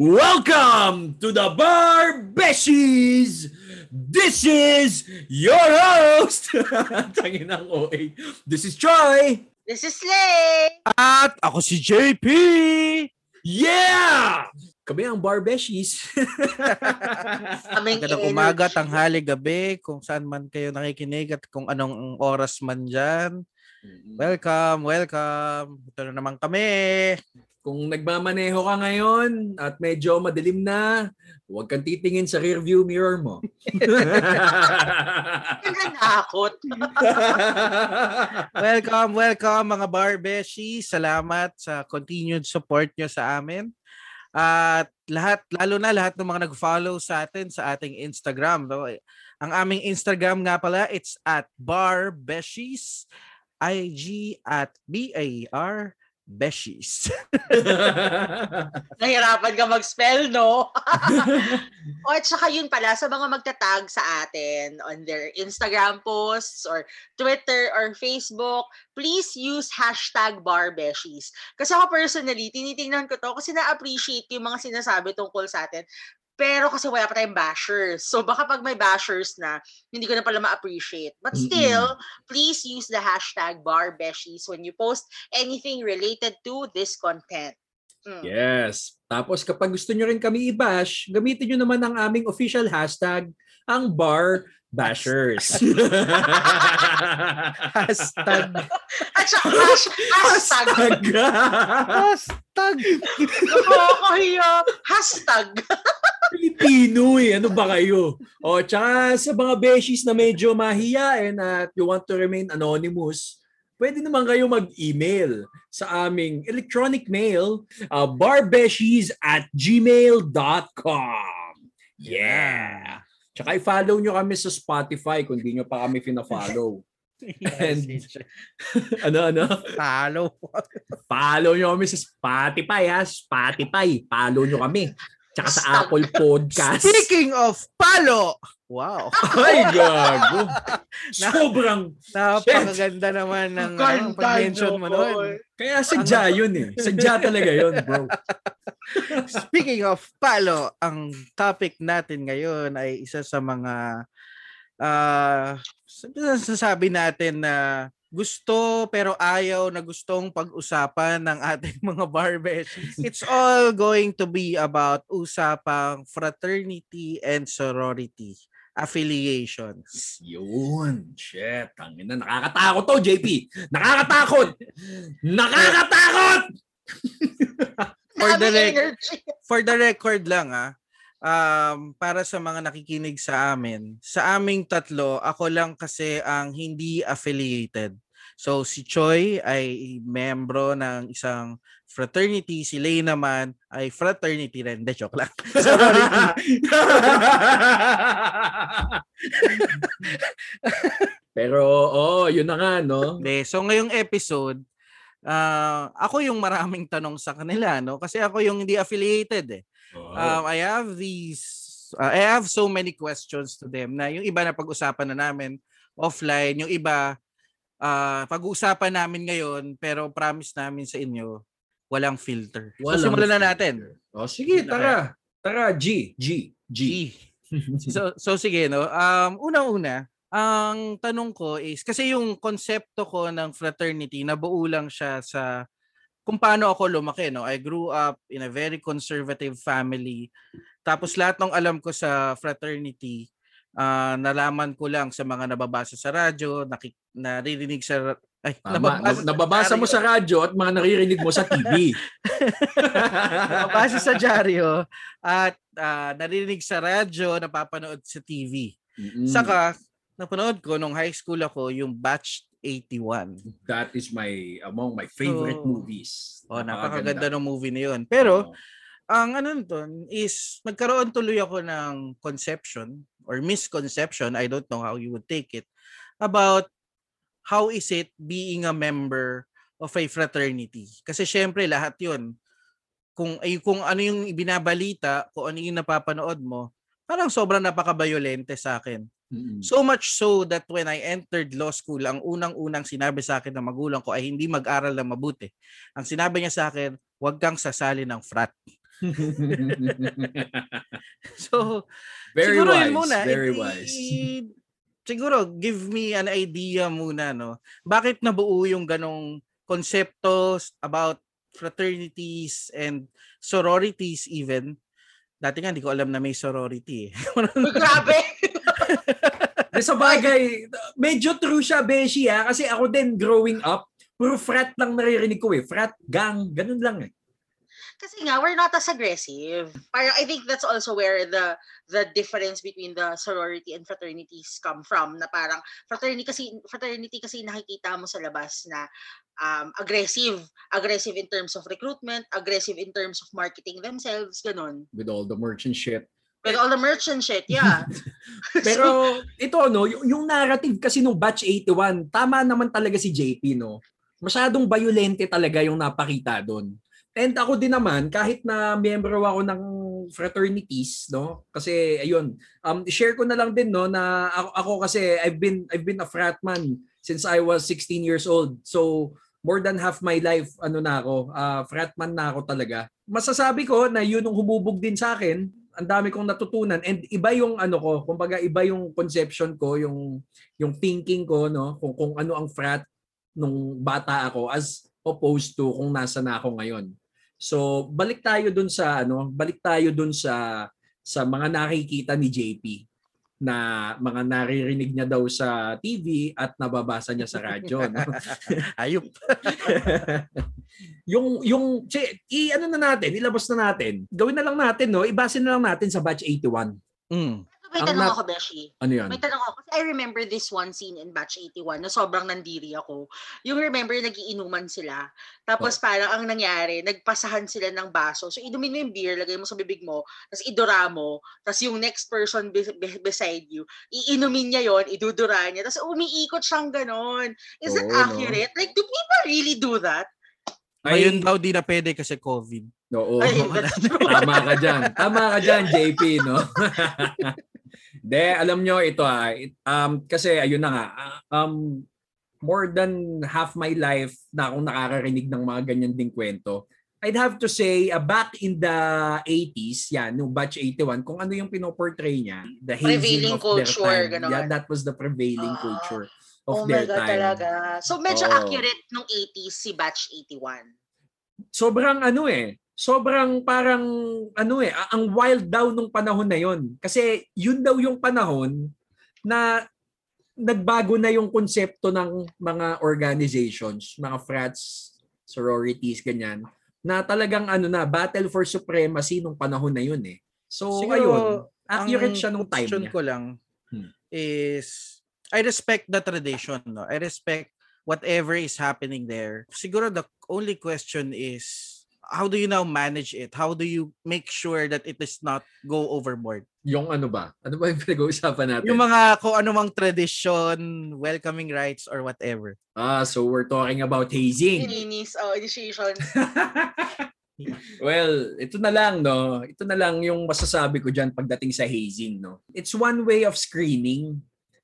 Welcome to the Bar Beshies! This is your host! Tangin ng OA. This is Troy! This is Slay! At ako si JP! Yeah! Kami ang Bar Beshies. Kaming Magandang umaga, tanghali, gabi, kung saan man kayo nakikinig at kung anong oras man dyan. Welcome, welcome. Ito na naman kami. Kung nagmamaneho ka ngayon at medyo madilim na, huwag kang titingin sa rearview mirror mo. Nananakot. Welcome, welcome mga Barbeshi. Salamat sa continued support nyo sa amin. At lahat, lalo na lahat ng mga nag-follow sa atin sa ating Instagram. No? Ang aming Instagram nga pala, it's at Barbeshies. IG at B-A-R Beshies. Nahirapan ka mag-spell, no? o at saka yun pala, sa mga magtatag sa atin on their Instagram posts or Twitter or Facebook, please use hashtag barbeshies. Kasi ako personally, tinitingnan ko to kasi na-appreciate yung mga sinasabi tungkol sa atin. Pero kasi wala pa tayong bashers. So baka pag may bashers na, hindi ko na pala ma-appreciate. But still, please use the hashtag barbeshies when you post anything related to this content. Mm. Yes. Tapos kapag gusto nyo rin kami i-bash, gamitin nyo naman ang aming official hashtag, ang Bar Bashers. Hashtag. At saka hash, hashtag. Hashtag. Nakakahiya. Hashtag. Eh. Ano ba kayo? O, tsaka sa mga beshies na medyo mahiyain at you want to remain anonymous, pwede naman kayo mag-email sa aming electronic mail, uh, barbeshies at gmail.com. Yeah! Tsaka i-follow nyo kami sa Spotify kung di nyo pa kami fina-follow. And- ano, ano? Talo. Follow nyo kami sa Spotify ha. Spotify. Follow nyo kami. Tsaka sa. Apple Podcast. Speaking of palo. Wow. Ay, gago. Sobrang. Napakaganda naman ng ano, pag-mention mo nun. Kaya sadya yun eh. Sadya talaga yun, bro. Speaking of palo, ang topic natin ngayon ay isa sa mga ah sasabi natin na gusto pero ayaw na gustong pag-usapan ng ating mga barbesh. It's all going to be about usapang fraternity and sorority affiliations. Yun. Shit. Tangin na. Nakakatakot to, JP. Nakakatakot. Nakakatakot! For the rec- for the record lang ah, um, para sa mga nakikinig sa amin, sa aming tatlo, ako lang kasi ang hindi affiliated. So si Choi ay membro ng isang fraternity, si Lay naman ay fraternity rin. De, joke lang. Pero, oh, yun na nga, no? De, so ngayong episode, ah, ako yung maraming tanong sa kanila, no? Kasi ako yung hindi affiliated eh. Um, I have these, uh, I have so many questions to them na yung iba na pag-usapan na namin offline, yung iba uh, pag-uusapan namin ngayon pero promise namin sa inyo walang filter. Walang so simulan na natin. Oh, sige, tara. Tara, G. G. G. G. so, so sige, no? Um, unang-una, ang tanong ko is, kasi yung konsepto ko ng fraternity, nabuo lang siya sa kung paano ako lumaki, no? I grew up in a very conservative family. Tapos lahat ng alam ko sa fraternity, ah, nalaman ko lang sa mga nababasa sa radyo, nakik- naririnig sa ay, Tama. Nababasa, nababasa mo sa radyo at mga naririnig mo sa TV. nababasa sa dyaryo at ah, naririnig sa radyo, napapanood sa TV. Mm. Saka, napanood ko nung high school ako yung Batch 81. That is my, among my favorite So, movies. Oh, napakaganda ng movie na yun. Pero, Oo. ang ano nito is, nagkaroon tuloy ako ng conception or misconception, I don't know how you would take it, about how is it being a member of a fraternity. Kasi syempre, lahat yun. Kung, ay, kung ano yung ibinabalita, kung ano yung napapanood mo, parang sobrang napaka-violente sa akin. Mm-mm. So much so that when I entered law school, ang unang-unang sinabi sa akin ng magulang ko ay hindi mag-aral ng mabuti. Ang sinabi niya sa akin, huwag kang sasali ng frat. So, very siguro wise. yun muna. very I- wise. siguro, give me an idea muna, no? Bakit nabuo yung ganong konsepto about fraternities and sororities even? Dati nga, hindi ko alam na may sorority. eh. Grabe! Eh, sa bagay, medyo true siya, Beshi, ha? Kasi ako din, growing up, puro frat lang naririnig ko eh. Frat, gang, ganun lang eh. Kasi nga, we're not as aggressive. Parang, I think that's also where the the difference between the sorority and fraternities come from. Na parang, fraternity kasi, fraternity kasi nakikita mo sa labas na um, aggressive. Aggressive in terms of recruitment, aggressive in terms of marketing themselves, ganun. With all the merchant shit. With all the merchant shit, yeah. Pero ito no, yung, yung narrative kasi nung batch 81, tama naman talaga si JP no. Masyadong violente talaga yung napakita doon. And ako din naman, kahit na miyembro ako ng fraternities, no? Kasi ayun, um share ko na lang din no na ako, ako kasi I've been I've been a fratman since I was 16 years old. So more than half my life ano na ako, uh, fratman na ako talaga. Masasabi ko na yun ang humubog din sa akin. Ang dami kong natutunan and iba yung ano ko, kumbaga iba yung conception ko, yung yung thinking ko no, kung kung ano ang frat nung bata ako as opposed to kung nasa na ako ngayon. So, balik tayo dun sa ano, balik tayo dun sa sa mga nakikita ni JP na mga naririnig niya daw sa TV at nababasa niya sa radyo. No? Ayup. yung yung i ano na natin, ilabas na natin. Gawin na lang natin no, ibase na lang natin sa batch 81. Mm. May Ang tanong nat- ako, Beshi. Ano 'yun? May tanong ako. Kasi I remember this one scene in Batch 81 na sobrang nandiri ako. Yung remember, nagiinuman sila. Tapos parang ang nangyari, nagpasahan sila ng baso. So inumin mo yung beer, lagay mo sa bibig mo, tapos idura mo. Tapos yung next person be- be- beside you, iinumin niya yon idudura niya. Tapos umiikot siyang ganon. Is it Oo, no? accurate? Like, do people really do that? Ngayon daw di na pwede kasi COVID. Oo. Ay. Tama ka dyan. Tama ka dyan, JP, no? De, alam nyo, ito ah, it- um, kasi ayun na nga, ah, um, more than half my life na akong nakakarinig ng mga ganyan ding kwento. I'd have to say, uh, back in the 80s, yan, no batch 81, kung ano yung pinoportray niya, the hazing Prevailing of culture, their time. Yeah, that was the prevailing Ah. culture of Oh my their God, time. talaga. So medyo Oo. accurate nung 80s si Batch 81. sobrang ano eh, sobrang parang ano eh, ang wild daw nung panahon na yon. Kasi yun daw yung panahon na nagbago na yung konsepto ng mga organizations, mga frats, sororities, ganyan, na talagang ano na, battle for supremacy nung panahon na yun eh. So, Siguro, ayun, accurate siya nung time question niya. ko lang Hmm. is I respect the tradition, no? I respect whatever is happening there. Siguro the only question is how do you now manage it? How do you make sure that it does not go overboard? Yung ano ba? Ano ba yung pinag-uusapan natin? Yung mga kung ano mang tradition, welcoming rights or whatever. Ah, so we're talking about hazing. Ininis, oh, initiation. well, ito na lang no. Ito na lang yung masasabi ko diyan pagdating sa hazing no. It's one way of screening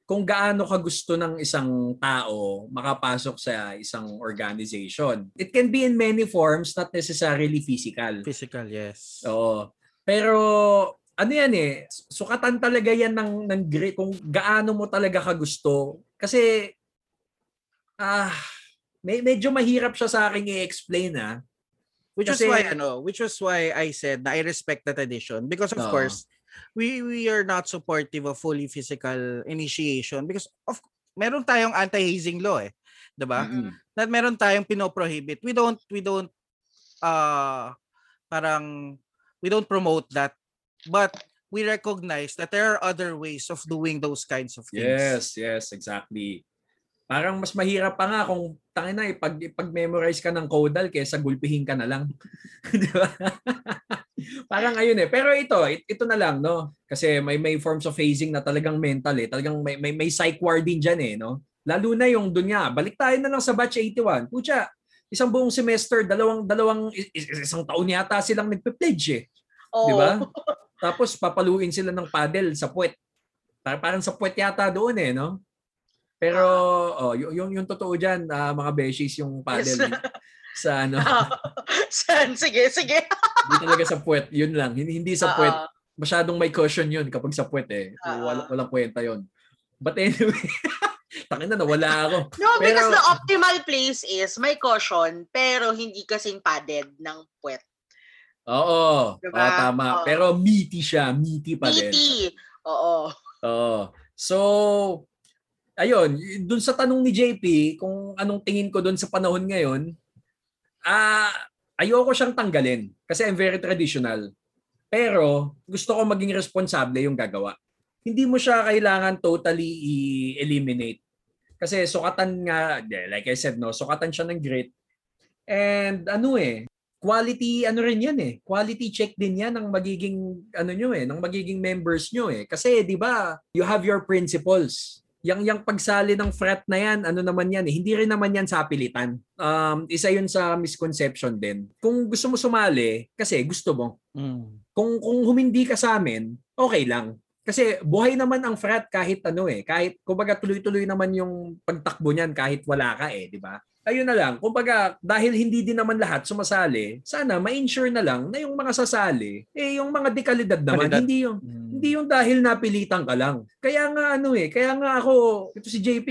kung gaano ka gusto ng isang tao makapasok sa isang organization. It can be in many forms, not necessarily physical. Physical, yes. Oo. Pero ano yan eh, sukatan talaga yan ng, ng grit kung gaano mo talaga ka gusto. Kasi ah may, medyo mahirap siya sa akin i-explain ah. Which Kasi- was why ano, which was why I said na I respect the tradition because of Oo. course we we are not supportive of fully physical initiation because of meron tayong anti-hazing law eh, 'di ba? Mm-mm. Na meron tayong pinoprohibit. We don't we don't uh parang we don't promote that but we recognize that there are other ways of doing those kinds of things. Yes, yes, exactly. Parang mas mahirap pa nga kung tangin na ipag, ipag-memorize ka ng caudal kaysa gulpihin ka na lang. Di ba? Parang ayun eh. Pero ito, it- ito na lang, no? Kasi may may forms of phasing na talagang mental eh. Talagang may may, may psych ward din diyan eh, no? Lalo na yung dun nga. Balik tayo na lang sa batch 81. Pucha, isang buong semester, dalawang dalawang is- is- isang taon yata silang nagpe-pledge eh. Oh. Di ba? Tapos papaluin sila ng paddle sa puwet. Par- Parang sa puwet yata doon eh, no? Pero oh, yung yung, yung totoo diyan, mga beshies yung paddle Yes. sa ano. San? Sige, sige. Hindi talaga sa puwet. Yun lang. Hindi, hindi sa puwet. Masyadong may caution yun kapag sa puwet eh. So, wala, walang kwenta yun. But anyway, takin na nawala ako. No, because Pero- the optimal place is may caution pero hindi kasing padded ng puwet. Oo. Diba? Oo, tama. Oo. Pero meaty siya. Meaty pa din. PT. Oo. Oo. So, ayun, dun sa tanong ni JP, kung anong tingin ko dun sa panahon ngayon, ah, ayoko siyang tanggalin kasi I'm very traditional. Pero gusto ko maging responsable yung gagawa. Hindi mo siya kailangan totally i-eliminate. Kasi sukatan nga, like I said, no, sukatan siya ng grit. And ano eh, quality ano rin yan eh. Quality check din yan ng magiging ano nyo eh, ng magiging members nyo eh. Kasi 'di ba, you have your principles. Yang yang pagsali ng frat na yan, ano naman yan eh, hindi rin naman yan sa pilitan. Um, isa yun sa misconception din. Kung gusto mo sumali, kasi gusto mo. Mm. Kung kung humindi ka sa amin, okay lang. Kasi buhay naman ang frat kahit ano eh, kahit kumbaga tuloy-tuloy naman yung pagtakbo niyan kahit wala ka eh, di ba? Ayun na lang, kumbaga dahil hindi din naman lahat sumasali, sana ma-ensure na lang na yung mga sasali, eh yung mga dekalidad naman, Kalidad. hindi yung Mm. hindi yung dahil napilitan ka lang. Kaya nga ano eh, kaya nga ako, ito si JP,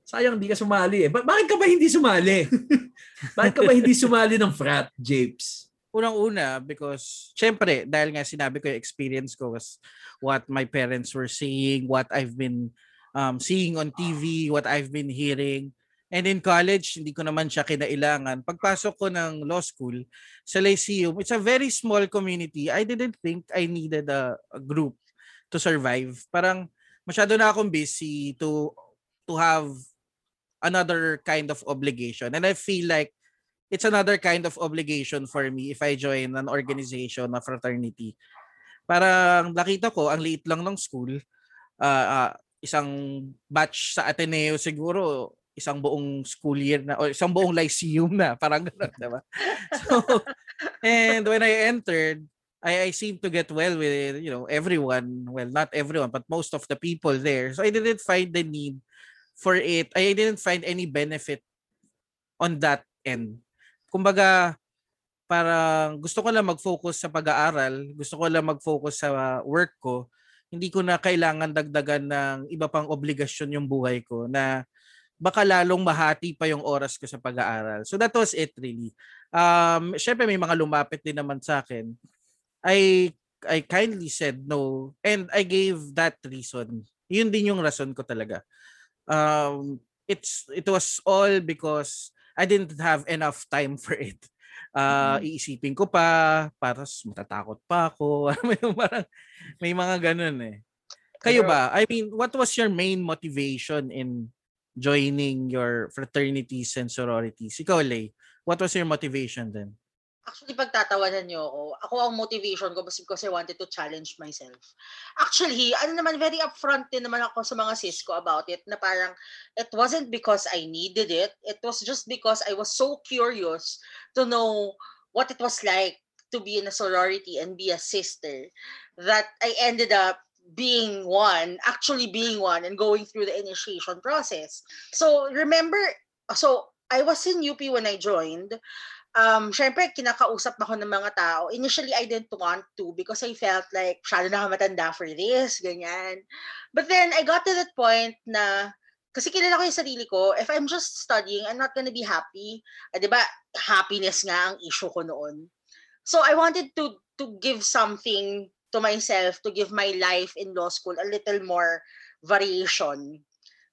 sayang di ka sumali eh. Ba- bakit ka ba hindi sumali? bakit ka ba hindi sumali ng frat, Japes? Unang-una, because, syempre, dahil nga sinabi ko yung experience ko was what my parents were saying, what I've been um, seeing on TV, what I've been hearing. And in college, hindi ko naman siya kinailangan. Pagpasok ko ng law school sa Lyceum, it's a very small community. I didn't think I needed a, a group to survive. Parang masyado na akong busy to to have another kind of obligation. And I feel like it's another kind of obligation for me if I join an organization, a fraternity. Parang nakita ko, ang liit lang ng school, ah, ah, isang batch sa Ateneo siguro, isang buong school year na, o isang buong lyceum na, parang gano'n, diba? So, and when I entered, I, I seemed to get well with, you know, everyone. Well, not everyone, but most of the people there. So I didn't find the need for it. I didn't find any benefit on that end kumbaga, parang gusto ko lang mag-focus sa pag-aaral, gusto ko lang mag-focus sa work ko, hindi ko na kailangan dagdagan ng iba pang obligasyon yung buhay ko na baka lalong mahati pa yung oras ko sa pag-aaral. So that was it really. Um, Siyempre may mga lumapit din naman sa akin. I I kindly said no and I gave that reason. Yun din yung rason ko talaga. Um, it's it was all because I didn't have enough time for it. Uh, iisipin ko pa, para matatakot pa ako. Yung parang may mga ganun eh. Kayo ba? I mean, what was your main motivation in joining your fraternities and sororities? Ikaw, Lay, what was your motivation then? Actually, pagtatawanan niyo ako, ako ang motivation ko because I wanted to challenge myself. Actually, ano naman, very upfront din naman ako sa mga sis ko about it, na parang, it wasn't because I needed it, it was just because I was so curious to know what it was like to be in a sorority and be a sister, that I ended up being one, actually being one, and going through the initiation process. So, remember, so, I was in UP when I joined, um, syempre, kinakausap ako ng mga tao. Initially, I didn't want to because I felt like, masyado na matanda for this, ganyan. But then, I got to that point na, kasi kilala ko yung sarili ko, if I'm just studying, I'm not gonna be happy. Ah, di ba, happiness nga ang issue ko noon. So, I wanted to to give something to myself, to give my life in law school a little more variation.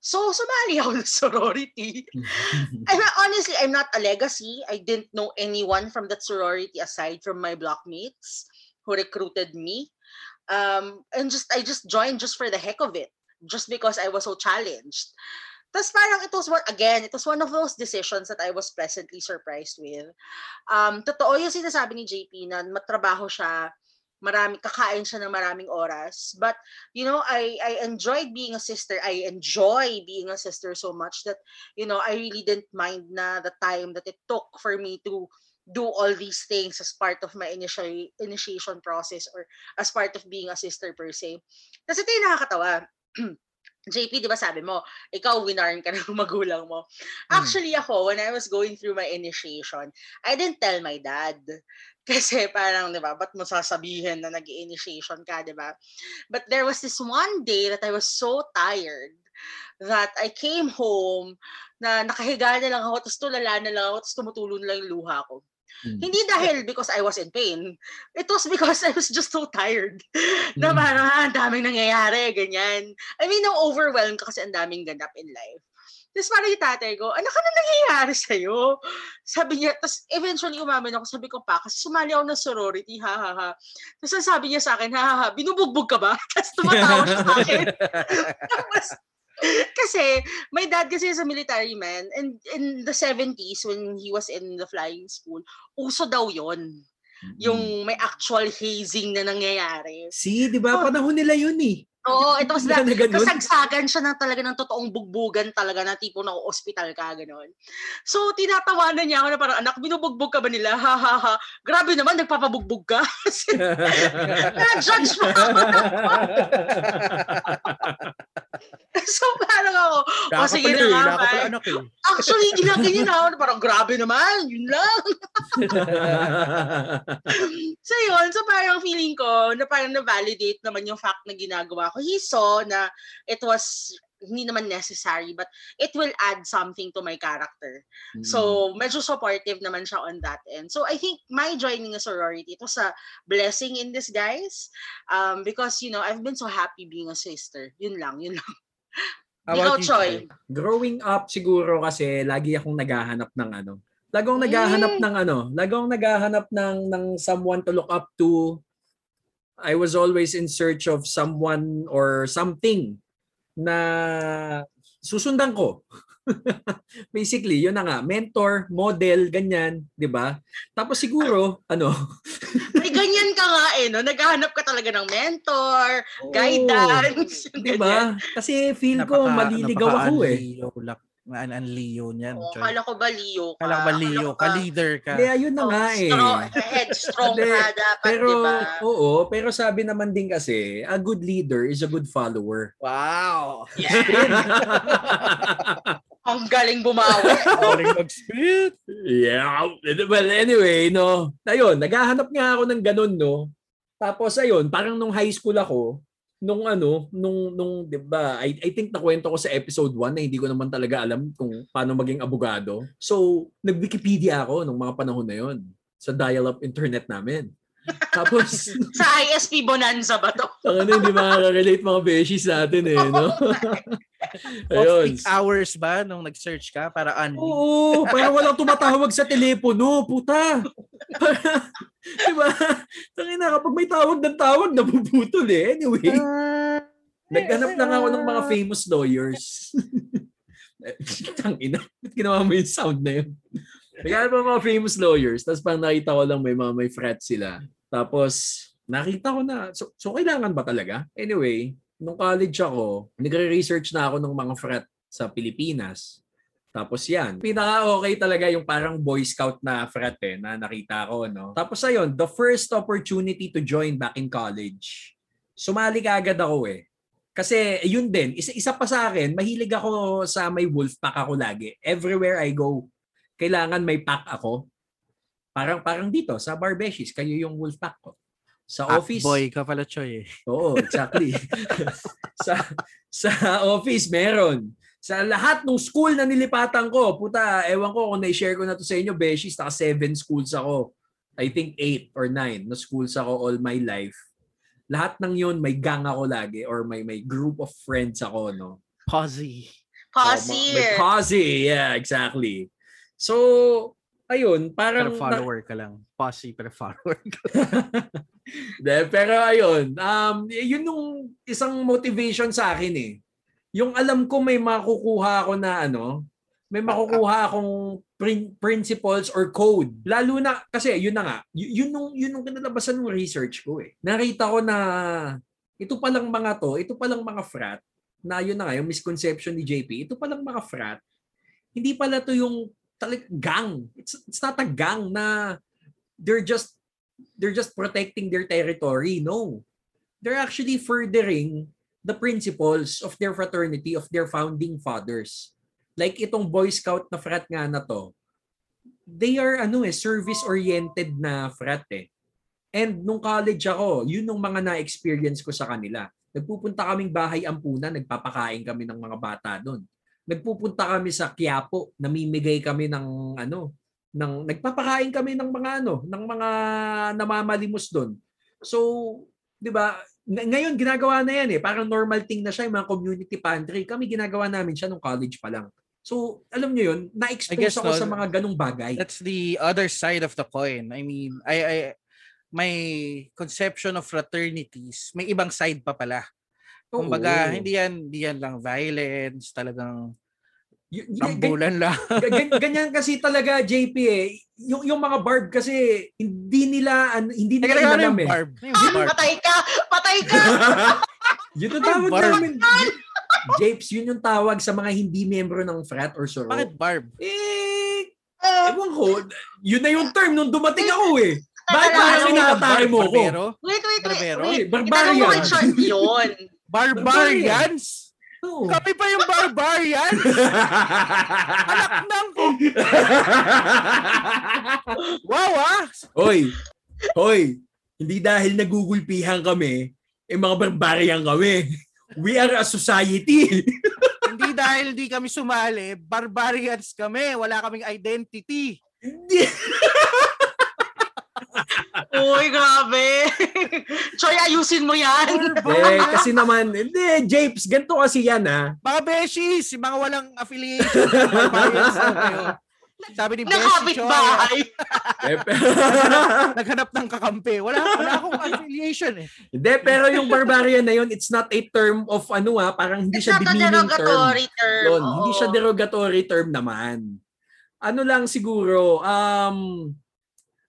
So, sumali ako ng sorority. I'm not- honestly, I'm not a legacy. I didn't know anyone from that sorority aside from my blockmates who recruited me. Um, and just I just joined just for the heck of it, just because I was so challenged. Tapos parang it was one, again, it was one of those decisions that I was pleasantly surprised with. Um, totoo yung sinasabi ni JP na matrabaho siya, marami, kakain siya ng maraming oras. But, you know, I, I enjoyed being a sister. I enjoy being a sister so much that you know, I really didn't mind na the time that it took for me to do all these things as part of my initial initiation process or as part of being a sister per se. Kasi ito yung nakakatawa. JP, di ba sabi mo, ikaw winarn ka ng magulang mo. Actually ako, when I was going through my initiation, I didn't tell my dad. Kasi parang, di ba, ba't mo sasabihin na nag-initiation ka, di ba? But there was this one day that I was so tired that I came home na nakahiga na lang ako, tapos tulala na lang ako, tapos tumutulo na lang yung luha ko. Mm. Hindi dahil because I was in pain. It was because I was just so tired. na Mm. parang, ah, ang daming nangyayari, ganyan. I mean, nang overwhelmed ka kasi ang daming ganap in life. Tapos parang yung tatay ko, ano ka na nangyayari sa'yo? Sabi niya, tapos eventually umamin ako, sabi ko pa, kasi sumali ako ng sorority, ha ha ha. Tapos sabi niya sa akin, ha ha ha, binubugbog ka ba? Tapos tumatawa siya sa akin. Tapos, kasi my dad kasi is a military man and in the 70s when he was in the flying school, uso daw yon yung may actual hazing na nangyayari. See, di ba? Panahon nila yun eh. Oo, ito was na, ganun. kasagsagan siya ng talaga ng totoong bugbugan talaga na tipo na ospital ka, gano'n. So, tinatawanan niya ako na parang, anak, binubugbog ka ba nila? Ha, ha, ha. Grabe naman, nagpapabugbog ka. Na-judge mo ako. so, parang ako, o sige na nga, ka pala bye. anak eh. Actually, ginagin niya na ako na parang, grabe naman, yun lang. So yun, so parang feeling ko na parang na-validate naman yung fact na ginagawa ko. He saw na it was hindi naman necessary but it will add something to my character. Mm. So medyo supportive naman siya on that end. So I think my joining a sorority, it was a blessing in disguise um, because you know, I've been so happy being a sister. Yun lang, yun lang. Ikaw, about you, Choy? growing up siguro kasi lagi akong naghahanap ng ano. Lagong naghahanap Mm. ng ano, lagong naghahanap ng ng someone to look up to. I was always in search of someone or something na susundan ko. Basically, yun na nga, mentor, model, ganyan, 'di ba? Tapos siguro, ano, May ganyan ka nga eh, no? Naghahanap ka talaga ng mentor, guidance. yung 'di ba? Kasi feel ko maliligaw ako eh. Leo, lak, an, an Leo niyan. Oo, Choy. kala ko ba Leo ka? Kala ko ba Leo? Ko Ka ba- leader ka. Kaya yun na Oo, nga eh. Strong, headstrong ka dapat, Pero, di ba? oo, pero sabi naman din kasi, a good leader is a good follower. Wow! Ang galing bumawi. Galing mag-spit. yeah. Well, anyway, no. Ayun, naghahanap nga ako ng ganun, no. Tapos ayun, parang nung high school ako, nung ano, nung nung 'di ba? I, I think nakwento ko sa episode 1 na hindi ko naman talaga alam kung paano maging abogado. So, nag-Wikipedia ako nung mga panahon na 'yon sa dial-up internet namin. Tapos, Sa ISP Bonanza ba to? ang ano, hindi makaka-relate mga beshies natin eh, no? Ayun. Off-peak hours ba nung nag-search ka para unli? Oo, parang walang tumatawag sa telepono, puta. diba? Tangina, kapag may tawag ng tawag, napuputol eh. Anyway, naghanap lang ako ng mga famous lawyers. Tangina, ba't ginawa mo yung sound na yun? Naghanap ng mga famous lawyers, tapos pang nakita ko lang may mga may frat sila. Tapos, nakita ko na, so, so kailangan ba talaga? Anyway, nung college ako, nagre-research na ako ng mga frat sa Pilipinas. Tapos yan, pinaka-okay talaga yung parang Boy Scout na frat eh, na nakita ko. No? Tapos ayun, the first opportunity to join back in college, sumali ka agad ako eh. Kasi yun din, isa, isa pa sa akin, mahilig ako sa may wolf pack ako lagi. Everywhere I go, kailangan may pack ako. Parang parang dito sa Barbeshies, kayo yung wolf pack ko. Sa office, boy ka pala, Choy. eh. Oo, exactly. sa sa office meron. Sa lahat ng school na nilipatan ko, puta, ewan ko kung na-share ko na to sa inyo, Beshies, naka seven schools ako. I think eight or nine na schools ako all my life. Lahat ng yun, may gang ako lagi or may may group of friends ako, no? Posse. Posse. May posse, yeah, exactly. So, ayun, parang... Pero follower ka lang. Posse, pero follower ka. De, pero ayun, um, yun yung isang motivation sa akin eh. Yung alam ko may makukuha ako na ano, may makukuha akong prin- principles or code. Lalo na, kasi yun na nga, y- yun nung, yun nung kinalabasan ng research ko eh. Nakita ko na ito palang mga to, ito palang mga frat, na yun na nga, yung misconception ni JP, ito palang mga frat, hindi pala to yung talag gang. It's, it's not a gang na they're just they're just protecting their territory. No. They're actually furthering the principles of their fraternity, of their founding fathers. Like itong Boy Scout na frat nga na to, they are ano eh, service-oriented na frat eh. And nung college ako, yun yung mga na-experience ko sa kanila. Nagpupunta kaming bahay ampunan, nagpapakain kami ng mga bata doon. Nagpupunta kami sa Quiapo, namimigay kami ng ano, ng nagpapakain kami ng mga ano, ng mga namamalimos doon. So, 'di ba? ng- Ngayon ginagawa na 'yan eh. Parang normal thing na siya yung mga community pantry. Kami ginagawa namin siya nung college pa lang. So, alam niyo 'yun, na-expose ako no, sa mga ganung bagay. That's the other side of the coin. I mean, I, I my conception of fraternities, may ibang side pa pala. Oo. Kumbaga, hindi yan, hindi yan lang violence, talagang Y- tambulan lang. Ga- gan- ganyan kasi talaga JP eh. Yung yung mga barb kasi hindi nila ano, hindi nila teka, ano alam yung eh. barb? Ano Ah, barb? patay ka! Patay ka! yun ang tawag barb? namin. Japes, yun yung tawag sa mga hindi membro ng frat or soror. Bakit barb? Eh, Ah, ewan ko. Yun na yung term nung dumating ako eh. Bakit parang ano inaatake mo ko? Barbero? wait, wait, wait. Barbero? wait. Barbarian. Itanong mo kay Sean yun. Barbarians? Oo. Kami pa yung barbarians? Anak ng ko. Wow ah! Hoy, hoy, hindi dahil nagugulpihan kami, eh mga barbarian kami. We are a society. Hindi dahil di kami sumali, barbarians kami. Wala kaming identity. Uy, grabe. Choy, ayusin mo yan. eh, kasi naman, hindi, Japes, ganito kasi yan ah. Mga beshies, mga walang affiliation. Sabi ni Beshi Nakapit Choy, bahay. Naghanap ng kakampi. Wala, wala akong affiliation eh. Hindi, pero yung barbarian na yun, it's not a term of ano ah, parang hindi It's siya not a demeaning term. derogatory term. Yun, hindi siya derogatory term naman. Ano lang siguro, um,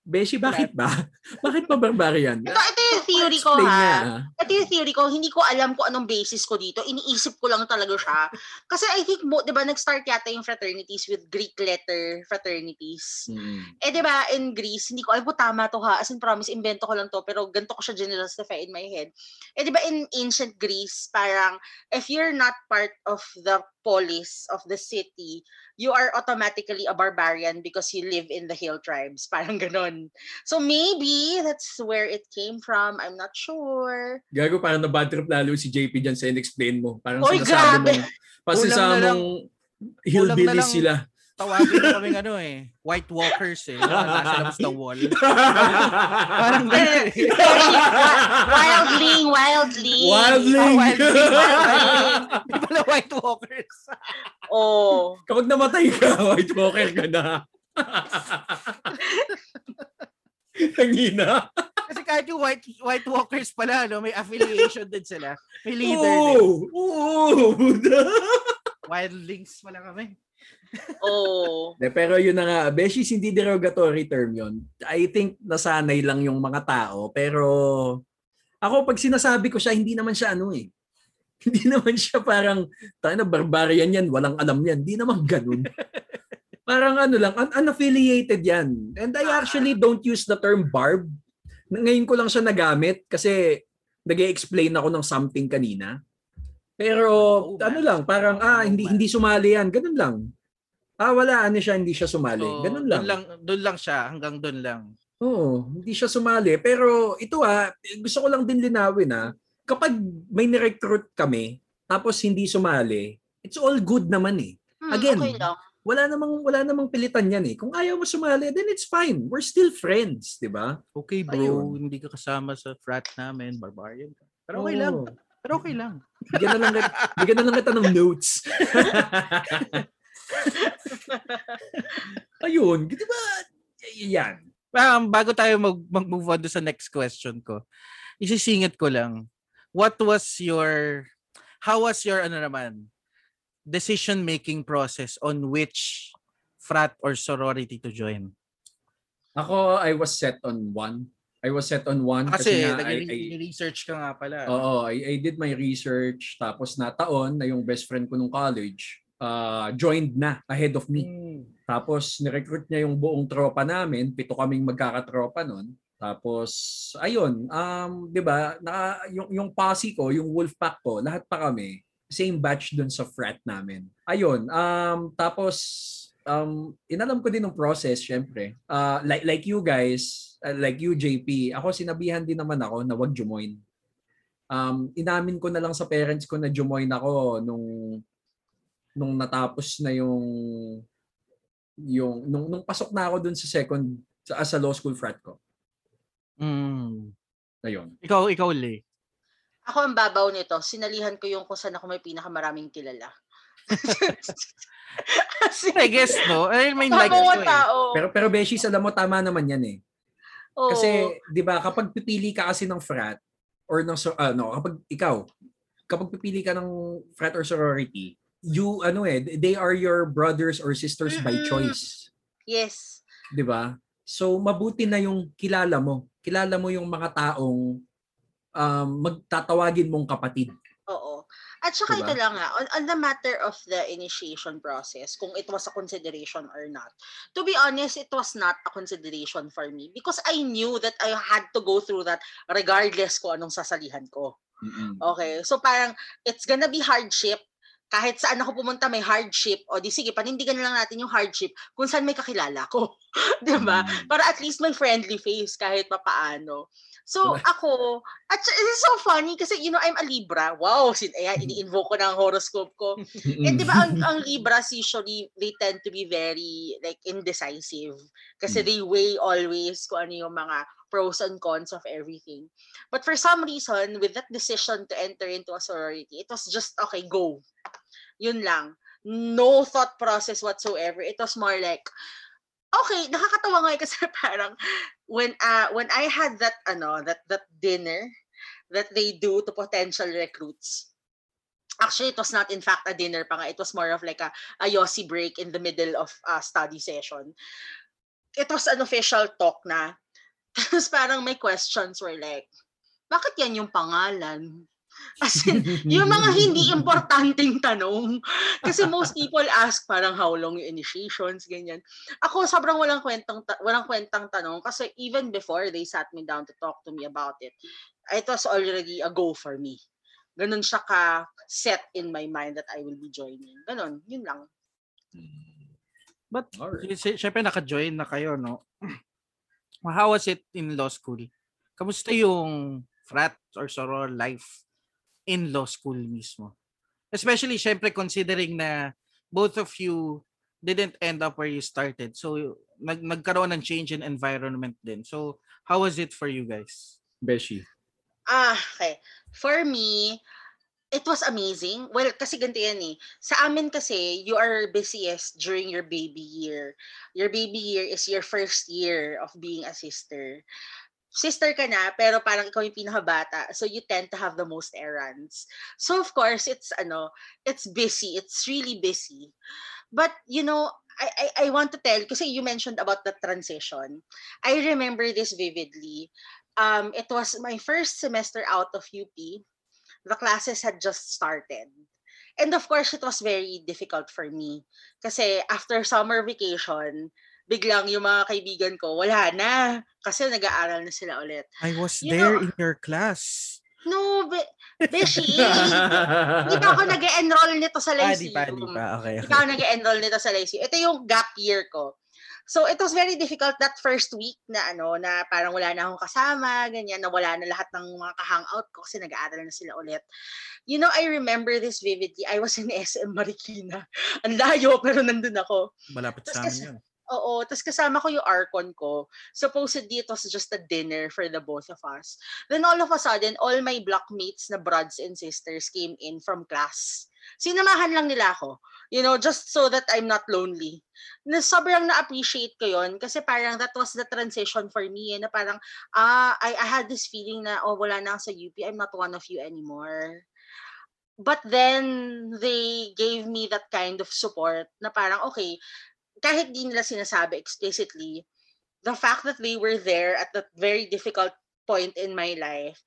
Beshi, bakit ba? bakit pa barbarian? Ito, ito yung theory ko ha. ah. Ito yung theory ko, hindi ko alam kung anong basis ko dito. Iniisip ko lang talaga siya. Kasi I think, mo, di ba, nag-start yata yung fraternities with Greek letter fraternities. Mm. Eh, di ba, in Greece, hindi ko, ay po tama to ha. As in, promise, invento ko lang to. Pero ganito ko siya generosify in my head. Eh, di ba, in ancient Greece, parang, if you're not part of the polis of the city, you are automatically a barbarian because you live in the hill tribes. Parang ganon. So maybe that's where it came from. I'm not sure. Gago, parang na-bad trip lalo si JP dyan sa in-explain mo. Parang Oy, sinasabi grabe! mo, hillbillies lang- sila. Tawagin mo kaming ano eh, White Walkers eh. Nasa labas ng wall. Parang ganun. Wildling, wildling. Wildling! Ah, wildling. Wildling. Di pala White Walkers. Oh. Kapag namatay ka, white walker ka na. Nangina. Kasi kahit yung White White Walkers pala, no, may affiliation din sila. May leader din. Oo! Oo! Buda! Wildlings pala kami. Oh. Pero yun na nga, Beshies, hindi derogatory term yun. I think nasanay lang yung mga tao. Pero ako, pag sinasabi ko siya, hindi naman siya ano eh. Hindi naman siya parang, tayo na barbarian yan, walang alam yan. Hindi naman ganun. parang ano lang, un- unaffiliated yan. And I actually don't use the term barb. Ngayon ko lang siya nagamit kasi nag explain ako ng something kanina. Pero Oh, ano lang, parang ah hindi hindi sumali yan, ganun lang. Ah wala ano siya, hindi siya sumali. So, ganun doon lang. lang. Doon lang siya, hanggang doon lang. Oo, hindi siya sumali. Pero ito ah, gusto ko lang din linawin ah, kapag may ni-recruit kami tapos hindi sumali, it's all good naman eh. Hmm, Again. Okay lang. Wala namang wala namang pilitan yan eh. Kung ayaw mo sumali, then it's fine. We're still friends, 'di ba? Okay bro, Ayun. hindi ka kasama sa frat namin, barbarian ka. Pero okay lang. Oo. Pero okay lang. Bigyan na lang, bigyan na lang kita ng notes. Ayun, di ba? Yan. Um, bago tayo mag, mag-move on sa next question ko, isisingit ko lang, what was your, how was your, ano naman, decision-making process on which frat or sorority to join? Ako, I was set on one. I was set on one Kasi, kasi, nga, nag-research ka nga pala. oo, I, I did my research tapos na taon na yung best friend ko nung college uh, joined na ahead of me. Hmm. Tapos nirecruit niya yung buong tropa namin, pito kaming magkakatropa nun. Tapos, ayun, um, 'di ba, na yung yung posse ko, yung Wolfpack ko, lahat pa kami same batch dun sa frat namin. Ayun, um tapos um inalam ko din ng process syempre. Uh, like like you guys, uh, like you JP, ako sinabihan din naman ako na wag join. Um inamin ko na lang sa parents ko na join ako nung nung natapos na yung yung nung, nung pasok na ako dun sa second sa, sa law school frat ko. Mm. Ayun. Ikaw, ikaw, Lee. Ako ang babaw nito. Sinalihan ko yung kung saan ako may pinakamaraming kilala. I guess, no? I mean, like, eh. tao. Pero pero Beshi, alam mo tama naman yan eh. Oo. Kasi 'di ba kapag pipili ka kasi ng frat or ng so- ano, kapag ikaw kapag pipili ka ng frat or sorority, you ano eh, they are your brothers or sisters by Mm-mm. choice, yes. 'di ba? So mabuti na yung kilala mo. Kilala mo yung mga taong um, magtatawagin mong kapatid. Oo. At saka Diba? ito lang nga, on, on the matter of the initiation process, kung it was a consideration or not. To be honest, it was not a consideration for me because I knew that I had to go through that regardless ko anong sasalihan ko. Mm-mm. Okay? So parang it's gonna be hardship. Kahit saan ako pumunta may hardship, o di sige, panindigan na lang natin yung hardship kung saan may kakilala ko. 'Di ba? Mm. Para at least may friendly face kahit papaano. So ako, at it's so funny kasi you know, I'm a Libra. Wow, sin ayan, Mm. ini-invoke ko ng horoscope ko. And di ba ang, ang Libras usually they tend to be very like indecisive kasi Mm. they weigh always kung ano yung mga pros and cons of everything. But for some reason, with that decision to enter into a sorority, it was just okay, go. Yun lang. No thought process whatsoever. It was more like, okay, nakakatawa nga kasi parang when uh when I had that ano that that dinner that they do to potential recruits. Actually, it was not in fact a dinner pa nga. It was more of like a, a Yossi break in the middle of a study session. It was an official talk na. Tapos parang may questions were like, bakit yan yung pangalan? As in, yung mga hindi importanteng tanong. Kasi most people ask parang how long yung initiations, ganyan. Ako sobrang walang kwentang ta- walang kwentang tanong kasi even before they sat me down to talk to me about it, it was already a go for me. Ganun siya ka set in my mind that I will be joining. Ganun, yun lang. But, Alright. si- syempre naka-join na kayo, no? How was it in law school? Kamusta yung frat or soror life in law school mismo? Especially, syempre, considering na both of you didn't end up where you started. So, nag nagkaroon ng change in environment din. So, how was it for you guys? Beshi. Ah, okay. For me, it was amazing. Well, kasi ganito yan eh. Sa amin kasi, you are busiest during your baby year. Your baby year is your first year of being a sister. Sister ka na, pero parang ikaw yung pinakabata. So you tend to have the most errands. So of course, it's ano, it's busy. It's really busy. But you know, I, I, I want to tell, kasi you mentioned about the transition. I remember this vividly um, it was my first semester out of UP. The classes had just started. And of course, it was very difficult for me. Kasi after summer vacation, biglang yung mga kaibigan ko, wala na. Kasi nag-aaral na sila ulit. I was You there know- in your class. No, be, Beshi, hindi pa ako nag-enroll nito sa Ah, di Lyceum. pa, di pa. Okay, Hindi okay. pa ako nag-enroll nito sa Lyceum. Ito yung gap year ko. So it was very difficult that first week na ano na parang wala na akong kasama, ganyan, na wala na lahat ng mga ka-hangout ko kasi nag-aaral na sila ulit. You know, I remember this vividly. I was in SM Marikina. Ang layo pero nandun ako. Malapit Tas sa amin yun. Oo, tapos kasama ko yung Arcon ko. Supposedly, it was just a dinner for the both of us. Then all of a sudden, all my blockmates na brothers and sisters came in from class. Sinamahan lang nila ako. You know, just so that I'm not lonely. Na sobrang na-appreciate ko yon kasi parang that was the transition for me. Eh, na parang, ah, I, I had this feeling na, oh, wala na ako sa UP. I'm not one of you anymore. But then, they gave me that kind of support na parang, okay, kahit di nila sinasabi explicitly, the fact that they were there at that very difficult point in my life,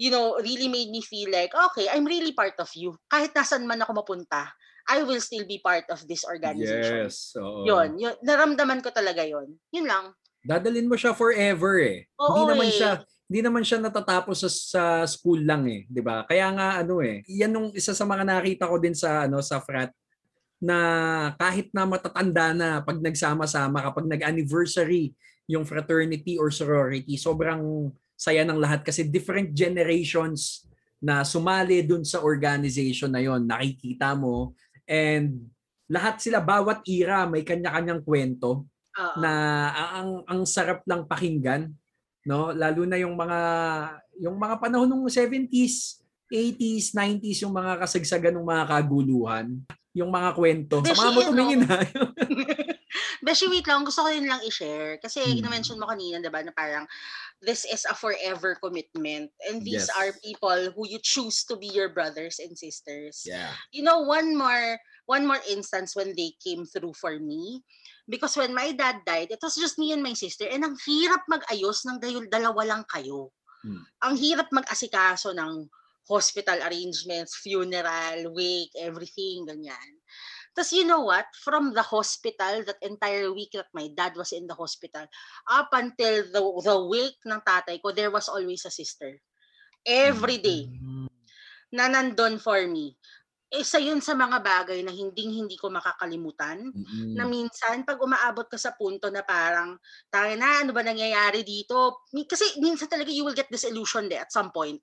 you know, really made me feel like, okay, I'm really part of you. Kahit nasan man ako mapunta, I will still be part of this organization. Yes. Oo. Yun, yun, naramdaman ko talaga yun. Yun lang. dadalin mo siya forever eh. hindi Oo naman eh. siya hindi naman siya natatapos sa, sa school lang eh, 'di ba? Kaya nga ano eh, yan yung isa sa mga nakita ko din sa ano sa frat na kahit na matatanda na pag nagsama-sama kapag nag-anniversary yung fraternity or sorority, sobrang saya ng lahat kasi different generations na sumali dun sa organization na yon nakikita mo. And lahat sila bawat era may kanya-kanyang kwento Oo. na ang ang sarap lang pakinggan no? Lalo na yung mga yung mga panahon ng 70s 80s 90s yung mga kasagsagan ng mga kaguluhan yung mga kwento Beshi, sa mga mo tumingin ha Beshi, wait lang. Gusto ko yun lang i-share. Kasi Hmm. na-mention mo kanina, diba, na parang this is a forever commitment. And these Yes. are people who you choose to be your brothers and sisters. yeah You know, one more one more instance when they came through for me. Because when my dad died, it was just me and my sister. And ang hirap mag-ayos ng dahil dalawa lang kayo. Hmm. Ang hirap mag-asikaso ng hospital arrangements, funeral, wake, everything, ganyan. Tapos you know what? From the hospital, that entire week that my dad was in the hospital, up until the, the wake ng tatay ko, there was always a sister. Every day na nandun for me. Isa yun sa mga bagay na hindi hindi ko makakalimutan. Mm-mm. Na minsan, pag umaabot ka sa punto na parang, tayo na, ano ba nangyayari dito? Kasi minsan talaga you will get disillusioned eh, at some point.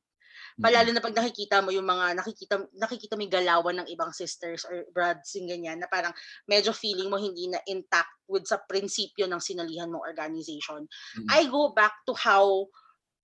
Palalo na pag nakikita mo yung mga nakikita nakikita mo yung galawan ng ibang sisters or brothers yung ganyan na parang medyo feeling mo hindi na intact with sa prinsipyo ng sinalihan mong organization. Mm-mm. I go back to how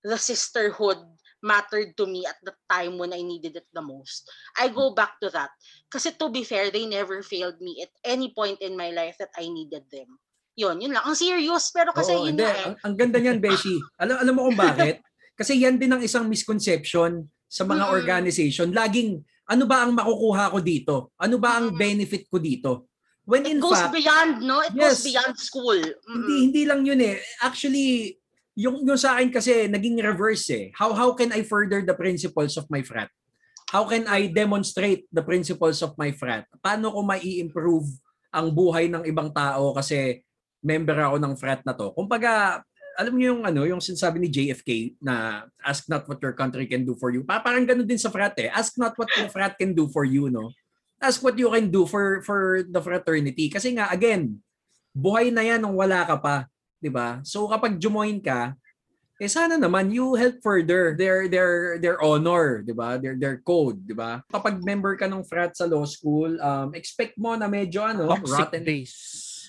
the sisterhood mattered to me at the time when I needed it the most. I go back to that. Kasi to be fair, they never failed me at any point in my life that I needed them. Yun, yun lang. Ang serious, pero kasi Oo, yun hindi. nga eh. ang, ang ganda niyan, Beshi. Alam, alam mo kung bakit? Kasi yan din ang isang misconception sa mga Mm-mm. organization. Laging, ano ba ang makukuha ko dito? Ano ba ang benefit ko dito? When It in goes fact, beyond, no? It Yes. goes beyond school. Mm-mm. hindi hindi lang yun eh. Actually, yung yung sa akin kasi naging reverse eh. How how can I further the principles of my frat? How can I demonstrate the principles of my frat? Paano ko mai-improve ang buhay ng ibang tao kasi member ako ng frat na to? Kumbaga, alam niyo yung ano, yung sinasabi ni JFK na ask not what your country can do for you. Pa parang ganun din sa frat eh. Ask not what your frat can do for you, no? Ask what you can do for for the fraternity. Kasi nga again, buhay na yan nung wala ka pa, 'di ba? So kapag join ka, eh sana naman you help further their their their honor, 'di ba? Their their code, 'di ba? Kapag member ka ng frat sa law school, um expect mo na medyo ano, Toxic rotten days.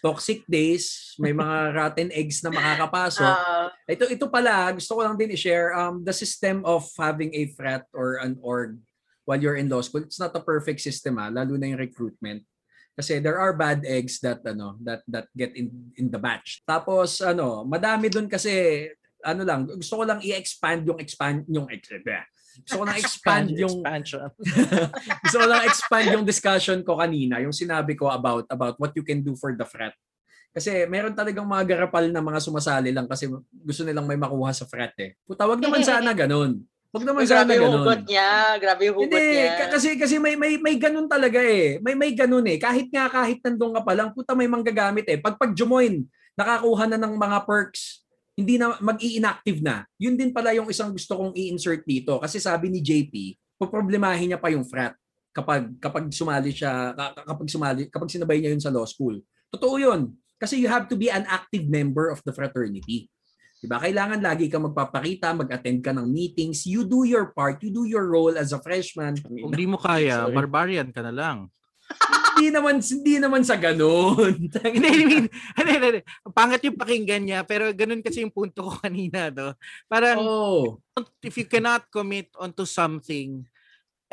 Toxic days, may mga rotten eggs na makakapasok. Ah, ito ito pala, gusto ko lang din i-share um the system of having a frat or an org while you're in law school. It's not a perfect system ah, lalo na yung recruitment. Kasi there are bad eggs that ano that that get in in the batch. Tapos ano, madami doon kasi ano lang, gusto ko lang i-expand yung expand yung bleh. Gusto ko lang expand yung expansion. gusto ko lang expand yung discussion ko kanina, yung sinabi ko about about what you can do for the frat. Kasi meron talagang mga garapal na mga sumasali lang kasi gusto nilang may makuha sa frat eh. Puta, wag naman sana ganun. Wag naman sana grabe yung ganun. hugot niya. Grabe yung hugot Hindi, niya. ka- kasi kasi may may may ganun talaga eh. May may ganun eh. Kahit nga kahit nandun ka pa lang, puta may manggagamit eh. Pag pag join, nakakuha na ng mga perks, hindi na mag-i-inactive na. Yun din pala yung isang gusto kong i-insert dito kasi sabi ni JP, poproblemahin niya pa yung frat kapag kapag sumali siya ka- kapag sumali kapag sinabay niya yun sa law school. Totoo yun. Kasi you have to be an active member of the fraternity. Diba? Kailangan lagi ka magpapakita, mag-attend ka ng meetings. You do your part. You do your role as a freshman. Kung di mo kaya, Sorry. barbarian ka na lang. hindi naman hindi naman sa ganun. Hindi, I mean, hindi, hindi. Pangit yung pakinggan niya, pero ganun kasi yung punto ko kanina, no? Parang, oh. if you cannot commit onto something,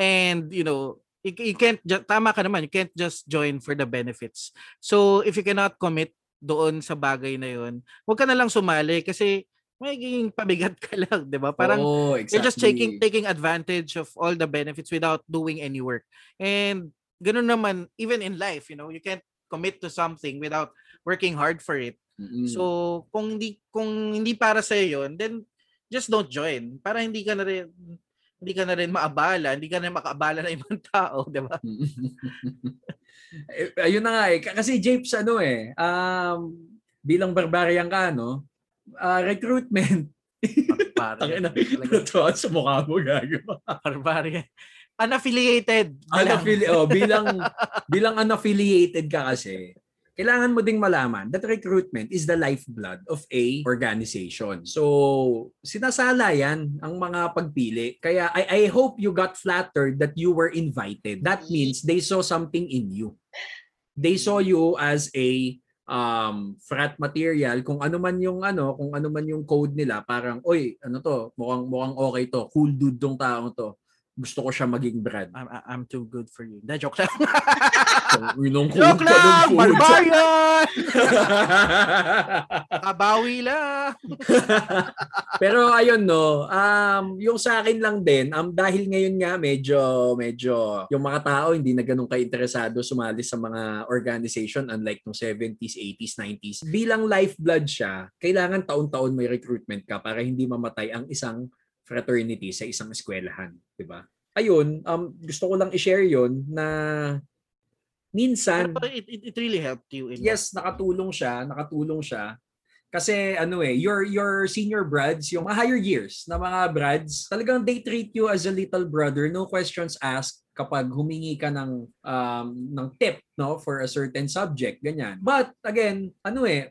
and, you know, you, you can't, tama ka naman, you can't just join for the benefits. So, if you cannot commit doon sa bagay na yun, huwag ka na lang sumali kasi magiging pabigat ka lang, di ba? Parang, oh, exactly. You're just taking taking advantage of all the benefits without doing any work. And ganun naman even in life, you know, you can't commit to something without working hard for it. Mm-mm. So kung hindi kung hindi para sa 'yon, then just don't join para hindi ka na rin hindi ka na rin maabala, hindi ka na makaabala ng ibang tao, 'di ba? Eh, ayun na nga eh. Kasi Japes ano eh, um, bilang barbarian ka, no? ah, recruitment. Barbarian. Tangina, sa mukha mo gago. Barbarian. Unaffiliated. Unaffili- oh, bilang bilang unaffiliated ka kasi, kailangan mo ding malaman that recruitment is the lifeblood of a organization. So, sinasala yan ang mga pagpili. Kaya I, I hope you got flattered that you were invited. That means they saw something in you. They saw you as a um frat material kung ano man yung ano kung ano man yung code nila parang oy ano to mukhang mukhang okay to cool dude tong taong to gusto ko siya maging Brad. I'm, I'm too good for you. Da, joke lang. So, pa ng lang! code. Barbarian! Kabawi lang! Pero ayun no, um yung sa akin lang din, um dahil ngayon nga medyo medyo yung mga tao hindi na ganun ka-interesado sumali sa mga organization unlike nung 70s, 80s, 90s. Bilang lifeblood siya, kailangan taon-taon may recruitment ka para hindi mamatay ang isang fraternity sa isang eskwelahan, 'di ba? Ayun, um gusto ko lang i-share 'yon na minsan it, it, it really helped you. In yes, nakatulong siya, nakatulong siya. Kasi ano eh, your your senior brads, yung mga higher years na mga brads, talagang they treat you as a little brother, no questions asked kapag humingi ka ng um, ng tip no for a certain subject ganyan. But again, ano eh,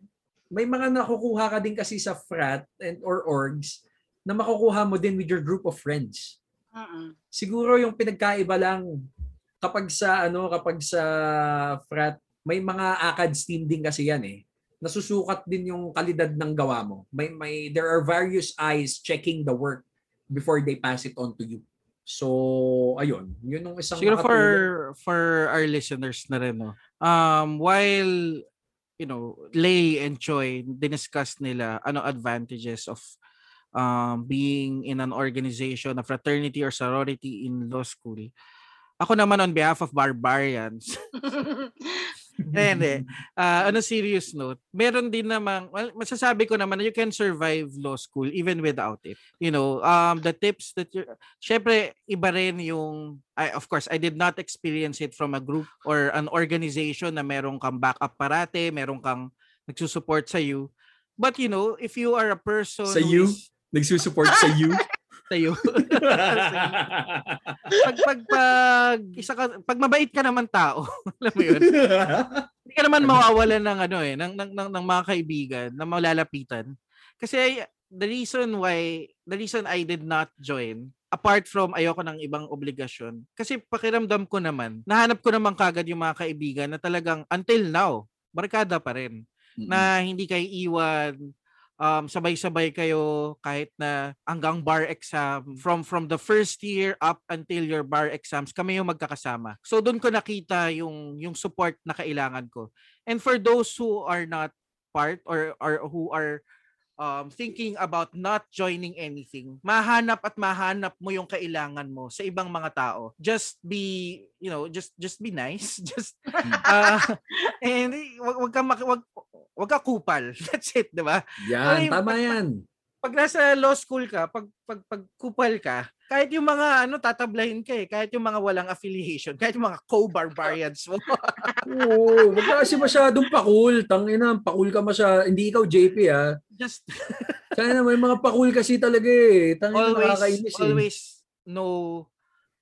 may mga nakukuha ka din kasi sa frat and or orgs na makukuha mo din with your group of friends. Mm-mm. siguro yung pinagkaiba lang kapag sa ano kapag sa frat may mga ACADS team din kasi yan eh. Nasusukat din yung kalidad ng gawa mo. May may there are various eyes checking the work before they pass it on to you. So ayun. Yun yung isang Siguro for for our listeners na rin, no. Um, while you know, Lay and Choi diniscuss nila ano advantages of um, being in an organization, a fraternity or sorority in law school. Ako naman on behalf of barbarians, Hindi. Ah, on a serious note, meron din namang, well, masasabi ko naman na you can survive law school even without it. You know, um, the tips that you, syempre, iba rin yung, I, of course, I did not experience it from a group or an organization na meron kang backup parate, meron kang nagsusupport sa you. But you know, if you are a person Sa you? is- nagsusupport sa you sa you, pag, pag, pag, isa ka, pag mabait ka naman tao, alam mo yun, hindi ka naman mawawalan ng ano eh, ng, ng, ng, ng mga kaibigan na malalapitan. Kasi the reason why, the reason I did not join, apart from ayoko ng ibang obligasyon, kasi pakiramdam ko naman, nahanap ko naman kagad yung mga kaibigan na talagang until now, barkada pa rin. Na hindi kayo iwan, um, sabay-sabay kayo kahit na hanggang bar exam from from the first year up until your bar exams kami yung magkakasama. So doon ko nakita yung yung support na kailangan ko. And for those who are not part or or who are um, thinking about not joining anything, mahanap at mahanap mo yung kailangan mo sa ibang mga tao. Just be, you know, just just be nice. Just uh, and wag, wag ka maki- wag, wag ka kupal. That's it, 'di ba? yan Ay, tama pag- yan pag nasa law school ka, pag pag pag kupal ka, kahit yung mga ano tatablahin ka eh, kahit yung mga walang affiliation, kahit yung mga co-barbarians mo. Oo, wag ka kasi masyadong pakul. Tangina, pakul ka masya. Hindi ikaw JP ah. just Kaya na may mga pakul kasi talaga eh. Tangina always nakakainis eh. always know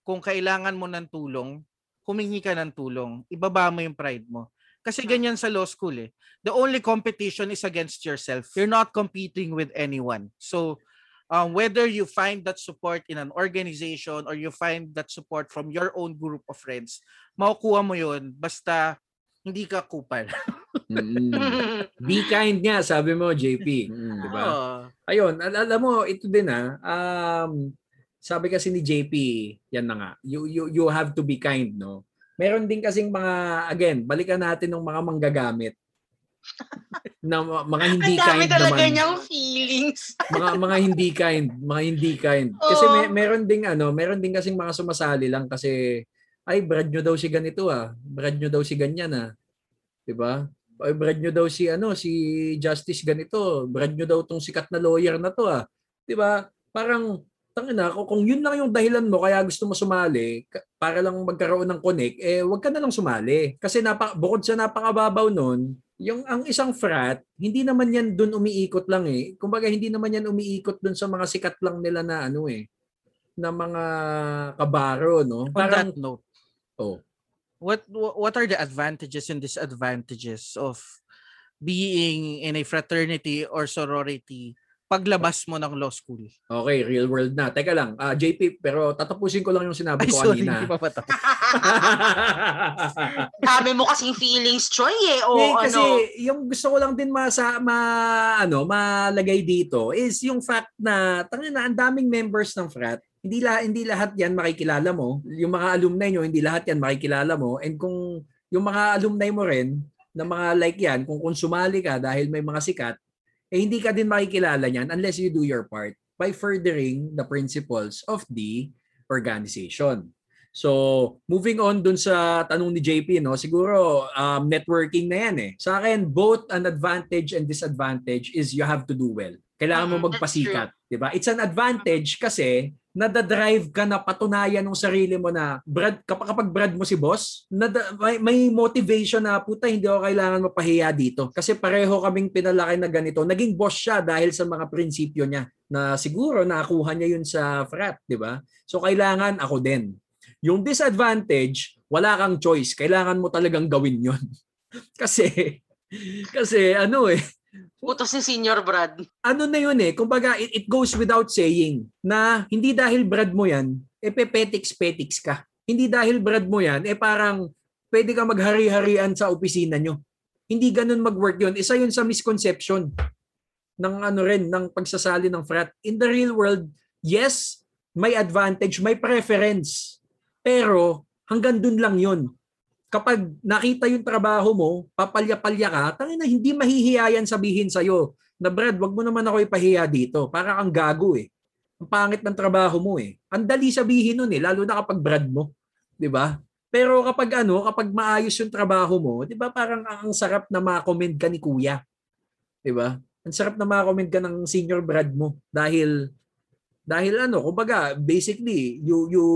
kung kailangan mo ng tulong, humingi ka ng tulong, ibaba mo yung pride mo. Kasi Hmm. ganyan sa law school eh. The only competition is against yourself. You're not competing with anyone. So, um, whether you find that support in an organization or you find that support from your own group of friends, makukuha mo yun basta hindi ka kupal. Mm. Be kind nga, sabi mo, JP. Mm, di ba? Oo. Ayun, al- alam mo, ito din ah. Um, sabi kasi ni JP, yan na nga, you, you, you have to be kind, no? Meron din kasing mga, again, balikan natin ng mga manggagamit. Na mga hindi Ang dami kind talaga naman. niyang feelings. mga mga hindi kind, mga hindi kind. Kasi Oo. may, meron ding ano, meron din kasing mga sumasali lang kasi ay brad nyo daw si ganito ah. Brad nyo daw si ganyan ah. 'Di ba? Ay brad nyo daw si ano, si Justice ganito. Brad nyo daw tong sikat na lawyer na to ah. 'Di ba? Parang tangina, kung, kung yun lang yung dahilan mo kaya gusto mo sumali para lang magkaroon ng connect, eh wag ka na lang sumali. Kasi napa, bukod sa napakababaw nun, yung ang isang frat, hindi naman yan dun umiikot lang eh. Kumbaga hindi naman yan umiikot dun sa mga sikat lang nila na ano eh, na mga kabaro, no? On Parang, that note, oh, what what are the advantages and disadvantages of being in a fraternity or sorority paglabas mo ng law school? okay, real world na. Teka lang, ah, JP, pero tatapusin ko lang yung sinabi Ay, ko sorry, kanina. hindi pa ba tapos? Dami mo kasing feelings, Troy eh. O Eh, kasi ano. yung gusto ko lang din masa, ma, ano, malagay dito is yung fact na tangin na ang daming members ng frat. Hindi lahat hindi lahat 'yan makikilala mo. Yung mga alumni nyo, hindi lahat 'yan makikilala mo. And kung yung mga alumni mo rin na mga like 'yan, kung kung sumali ka dahil may mga sikat, eh hindi ka din makikilala niyan unless you do your part by furthering the principles of the organization. So, moving on dun sa tanong ni JP, no, siguro um, networking na yan eh. Sa akin, both an advantage and disadvantage is you have to do well. Kailangan mo Mm, magpasikat, 'di ba? It's an advantage kasi nadadrive ka na patunayan ng sarili mo na brad kapag, brad mo si boss, nada, may, may motivation na puta hindi ako kailangan mapahiya dito kasi pareho kaming pinalaki na ganito. Naging boss siya dahil sa mga prinsipyo niya na siguro nakuha niya yun sa frat, 'di ba? So kailangan ako din. Yung disadvantage, wala kang choice. Kailangan mo talagang gawin yon kasi, kasi ano eh, Utos ni Senior Brad. ano na yun eh, kumbaga it, it goes without saying na hindi dahil brad mo yan, eh pepetics-petics ka. Hindi dahil brad mo yan, eh parang pwede ka maghari-harian sa opisina nyo. Hindi ganun mag-work yun. Isa yun sa misconception ng ano rin, ng pagsasali ng frat. In the real world, yes, may advantage, may preference. Pero hanggang dun lang yun. Kapag nakita yung trabaho mo, papalya-palya ka, tangina hindi mahihiyayan sabihin sa'yo na Brad, wag mo naman ako ipahiya dito. Para kang gago eh. Ang pangit ng trabaho mo eh. Ang dali sabihin nun eh, lalo na kapag Brad mo. 'Di ba? Pero kapag ano, kapag maayos yung trabaho mo, 'di ba parang ang sarap na ma-commend ka ni kuya. 'Di ba? Ang sarap na ma-commend ka ng senior Brad mo dahil dahil ano, kumbaga basically you you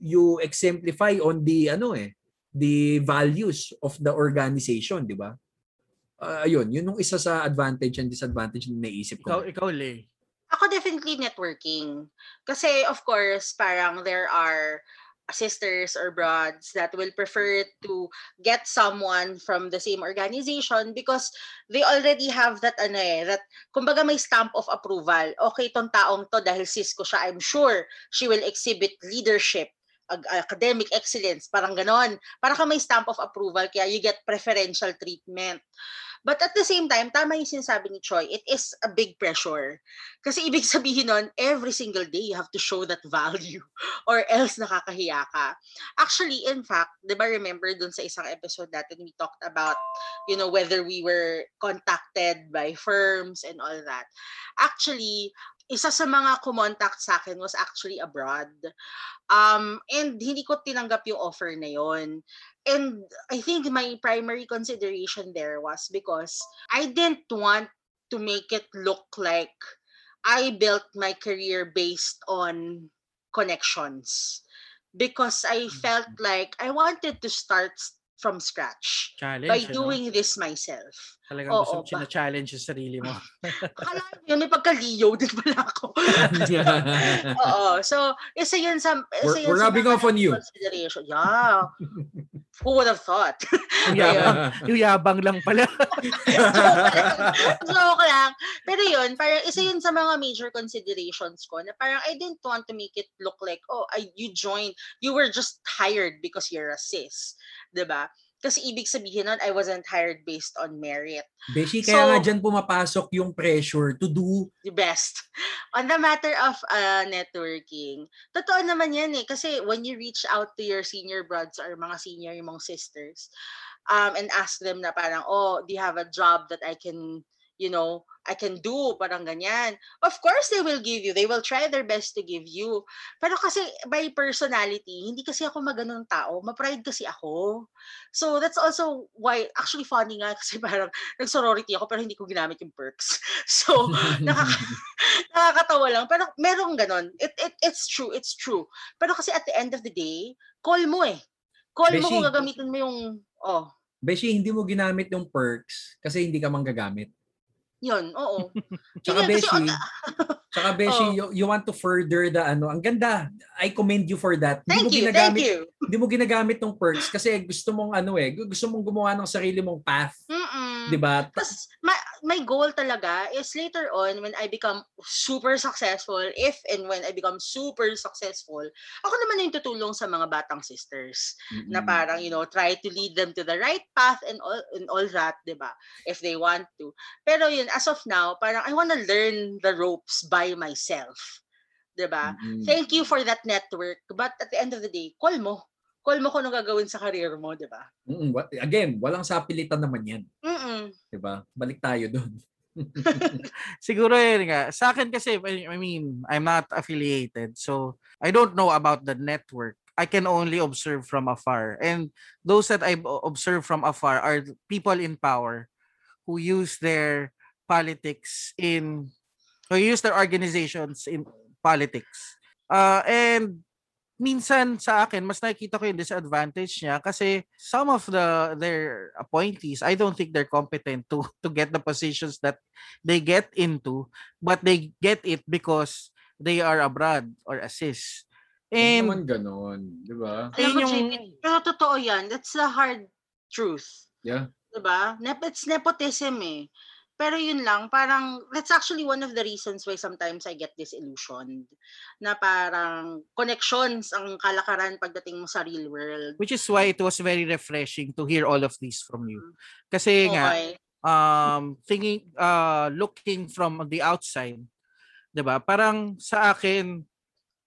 you exemplify on the ano eh, the values of the organization, 'di ba? Ah, ayun, yun yung isa sa advantage and disadvantage na naisip Ikaw, ko. ikaw, Le. Ako definitely networking. Kasi of course, parang there are sisters or broads that will prefer to get someone from the same organization because they already have that ano eh, that kumbaga may stamp of approval. Okay, tong taong to dahil sis ko siya, I'm sure she will exhibit leadership academic excellence, parang ganon. Parang ka may stamp of approval, kaya you get preferential treatment. But at the same time, tama yung sinasabi ni Choi, it is a big pressure. Kasi ibig sabihin nun, every single day you have to show that value or else nakakahiya ka. Actually, in fact, di ba remember dun sa isang episode natin, we talked about, you know, whether we were contacted by firms and all that. Actually, isa sa mga kumontak sa akin was actually abroad. Um, and hindi ko tinanggap yung offer na yon. And I think my primary consideration there was because I didn't want to make it look like I built my career based on connections. Because I mm-hmm. felt like I wanted to start from scratch Challenge. by doing this myself. Talagang Oo, gusto mo challenge yung sarili mo. Akala ko yun, may pagka-Leo din pala ako. Oo. So, isa yun sa... Isa We're- yun we're sa rubbing off on you. Consideration. Yeah. Who would have thought? yung, yabang, yung yabang lang pala. Joke lang. Pero yun, parang isa yun sa mga major considerations ko na parang I didn't want to make it look like, oh, I, you joined, you were just hired because you're a cis. 'di ba? Kasi ibig sabihin nun, I wasn't hired based on merit. Beshi, kaya So- nga dyan pumapasok yung pressure to do the best. On the matter of uh, networking, totoo naman yan eh. Kasi when you reach out to your senior brothers or mga senior yung mga sisters, um, and ask them na parang, oh, do you have a job that I can you know, I can do, parang ganyan. Of course, they will give you. They will try their best to give you. Pero kasi by personality, hindi kasi ako maganong tao. Ma-pride kasi ako. So that's also why, actually funny nga kasi parang nag-sorority ako pero hindi ko ginamit yung perks. So, nakaka nakakatawa lang. Pero merong ganon. It, it, it's true, it's true. Pero kasi at the end of the day, call mo eh. Call mo Beshi. kung gagamitin mo yung, oh, Beshi, hindi mo ginamit yung perks kasi hindi ka manggagamit. Yun, oo. Tsaka Beshi, tsaka Beshi, Oh. you, you want to further the ano. Ang ganda. I commend you for that. Thank hindi mo you, ginagamit, thank you. Hindi mo ginagamit ng perks kasi gusto mong ano eh, gusto mong gumawa ng sarili mong path, Mm-mm. 'di ba? Ta- Tapos, my, my goal talaga is later on, when I become super successful, if and when I become super successful, ako naman yung tutulong sa mga batang sisters. Na Mm. parang, you know, try to lead them to the right path and all, and all that, di ba? If they want to. Pero yun, as of now, parang I wanna learn the ropes by myself. Di ba? Mm. Thank you for that network. But at the end of the day, call mo. Call mo kung ano gagawin sa career mo, di ba? Mm, wa- Again, walang sapilitan naman 'yan, Mm-mm. 'di ba? Balik tayo doon. Siguro yun nga. Sa akin kasi, I mean, I'm not affiliated. So, I don't know about the network. I can only observe from afar. And those that I observe from afar are people in power who use their politics in, who use their organizations in politics. Uh, and minsan sa akin, mas nakikita ko yung disadvantage niya kasi some of the their appointees, I don't think they're competent to to get the positions that they get into, but they get it because they are abroad or assist. And naman ganon, 'di ba? Yung- pero totoo yan. That's the hard truth. Yeah. Diba? Nep- it's nepotism eh. Pero yun lang, parang, that's actually one of the reasons why sometimes I get disillusioned. Na parang connections ang kalakaran pagdating mo sa real world. which is why it was very refreshing to hear all of these from you. Kasi nga Okay. um thinking uh looking from the outside, 'di ba? Parang sa akin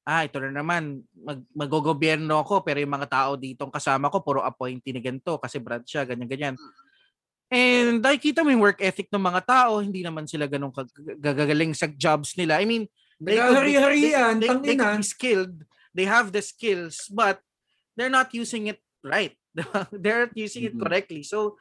ah, ito na naman, mag, magogobyerno ako pero yung mga tao ditong kasama ko puro appointee na ganito kasi Brad siya, ganyan-ganyan. And nakikita mo yung work ethic ng mga tao, hindi naman sila ganun gagagaling sa jobs nila. I mean, they Nagahari-harian, they, they, they be skilled. They have the skills, but they're not using it right. they're not using it Mhm. correctly. So,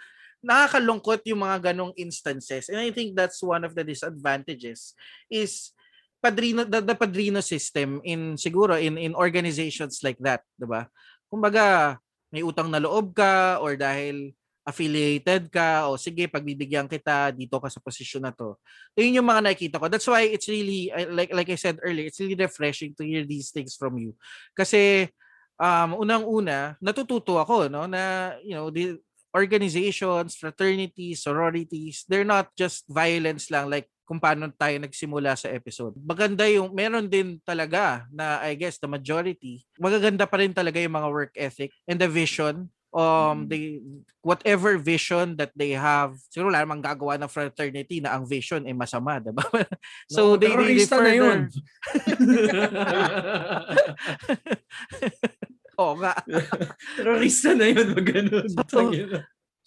nakakalungkot yung mga ganong instances. And I think that's one of the disadvantages is padrino the, the padrino system in siguro in in organizations like that, 'di ba? Kumbaga, may utang na loob ka or dahil affiliated ka o sige pagbibigyan kita dito ka sa posisyon na to. Yun yung mga nakikita ko. That's why it's really like like I said earlier, it's really refreshing to hear these things from you. Kasi um unang-una natututo ako no na you know the organizations, fraternities, sororities, they're not just violence lang like kung paano tayo nagsimula sa episode. Maganda yung, meron din talaga na I guess the majority, magaganda pa rin talaga yung mga work ethic and the vision um they whatever vision that they have siguro wala namang gagawa ng fraternity na ang vision ay masama diba so No, they, they, they terorista na yun. Oo nga Terorista na yun, wag ganun. So.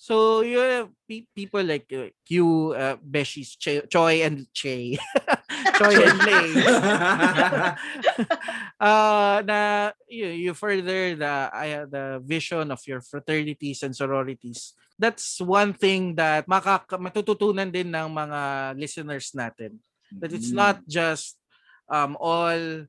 So you have pe- people like uh, Q, uh, Beshies, Che- Choi, and Che. Choi and Lay. uh, na you, you further the uh, the vision of your fraternities and sororities. That's one thing that makaka- matututunan din ng mga listeners natin. That it's Mm. not just um, all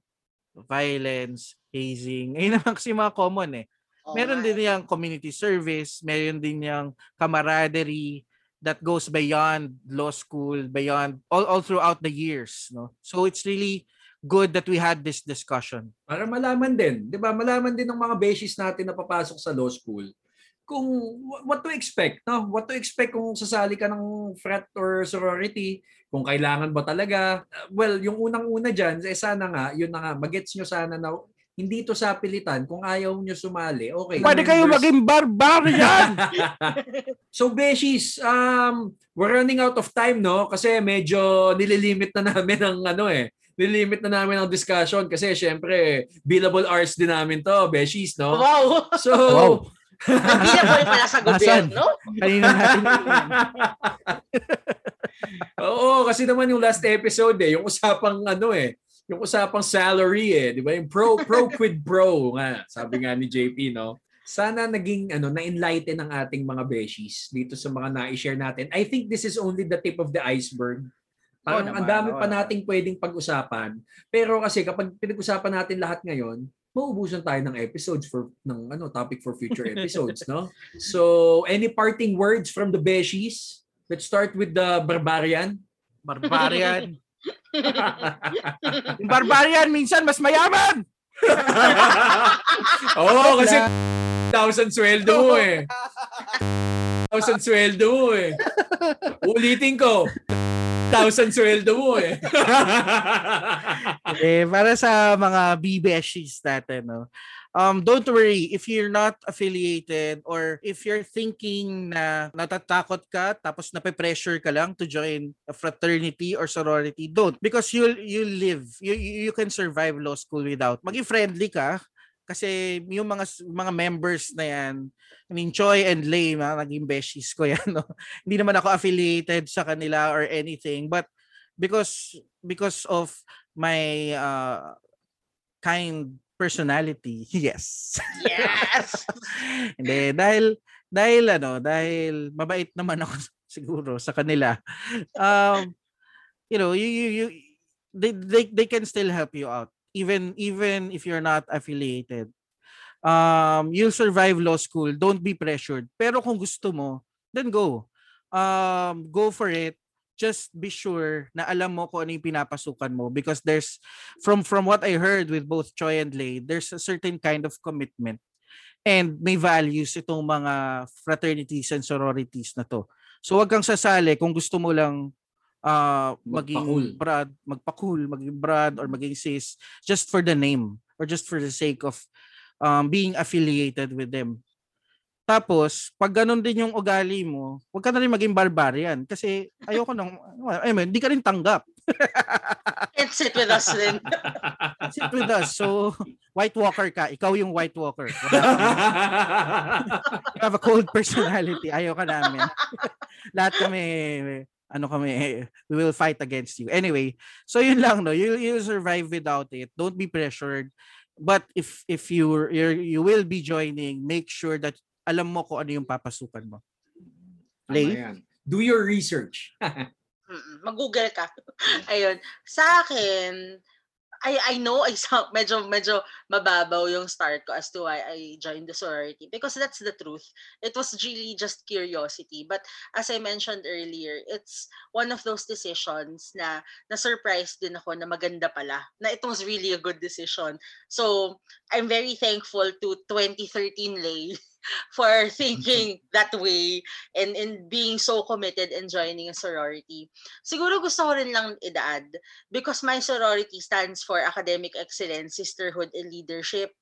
violence, hazing. Ayun naman kasi mga common eh. Oo Meron nga din yung community service, meron din yung camaraderie that goes beyond law school, beyond all, all throughout the years, no? So it's really good that we had this discussion. Para malaman din, 'di ba? Malaman din ng mga beshies natin na papasok sa law school kung wh- what to expect, no? What to expect kung sasali ka ng frat or sorority, kung kailangan ba talaga. Well, yung unang-una diyan, eh sana nga, yun na nga, magets nyo sana na hindi to sa pilitan. Kung ayaw nyo sumali, okay. Pwede kayo maging barbarian! so Beshies, um, we're running out of time, no? Kasi medyo nililimit na namin ang ano eh. Nililimit na namin ang discussion kasi syempre billable hours din namin to, Beshies, no? Wow! So, Wow. Billable pala sa gobyerno. Kanina natin Oo, kasi naman yung last episode eh, yung usapang ano eh, yung usapang salary eh, di ba? Yung pro pro quid pro nga, sabi nga ni JP, no? Sana naging ano, na-enlighten ang ating mga beshies dito sa mga na-share natin. I think this is only the tip of the iceberg. Parang ang dami pa nating pwedeng pag-usapan. Pero kasi kapag pinag-usapan natin lahat ngayon, mauubusan tayo ng episodes for ng ano topic for future episodes, no? So, any parting words from the beshies? Let's start with the barbarian. Barbarian. Yung barbarian minsan mas mayaman. Oo, oh, kasi thousand sweldo mo eh. Thousand sweldo mo eh. Ulitin ko. Thousand sweldo mo eh. eh, para sa mga B-beshies natin, no? Um, don't worry if you're not affiliated or if you're thinking na natatakot ka tapos nape-pressure ka lang to join a fraternity or sorority, don't. Because you'll, you'll live, you, you can survive law school without. Maging friendly ka, kasi yung mga mga members na yan, I mean, and Lay, mga naging beshies ko yan. No? Hindi naman ako affiliated sa kanila or anything. But because because of my uh, kind personality, yes. Yes! Hindi, dahil, dahil ano, dahil mabait naman ako siguro sa kanila. Um, you know, you, you, you, they, they, they can still help you out even even if you're not affiliated. Um, you'll survive law school. Don't be pressured. Pero kung gusto mo, then go. Um, go for it. Just be sure na alam mo kung ano yung pinapasukan mo because there's from from what I heard with both Choi and Lay, there's a certain kind of commitment and may values itong mga fraternities and sororities na to. So wag kang sasali kung gusto mo lang uh, maging Magpa-cool. brad, magpa-cool, maging brad or maging sis just for the name or just for the sake of um, being affiliated with them. Tapos, pag ganun din yung ugali mo, huwag ka na rin maging barbarian kasi ayoko nang, I mean, di ka rin tanggap. And sit with us then. Sit with us. So, White Walker ka. Ikaw yung White Walker. You have a cold personality. Ayaw ka namin. Lahat kami, ano kami, we will fight against you. Anyway, so yun lang, no? You, you'll survive without it. Don't be pressured. But if if you you will be joining, make sure that alam mo kung ano yung papasukan mo. Lay? Ayan. Do your research. Mag-google ka. Ayun. Sa akin, I I know I sound medyo medyo mababaw yung start ko as to why I joined the sorority because that's the truth. It was really just curiosity. But as I mentioned earlier, it's one of those decisions na na-surprise din ako na maganda pala. Na it was really a good decision. So, I'm very thankful to 2013 Lay for thinking that way and in being so committed and joining a sorority. Siguro gusto ko rin lang idaan because my sorority stands for academic excellence, sisterhood, and leadership.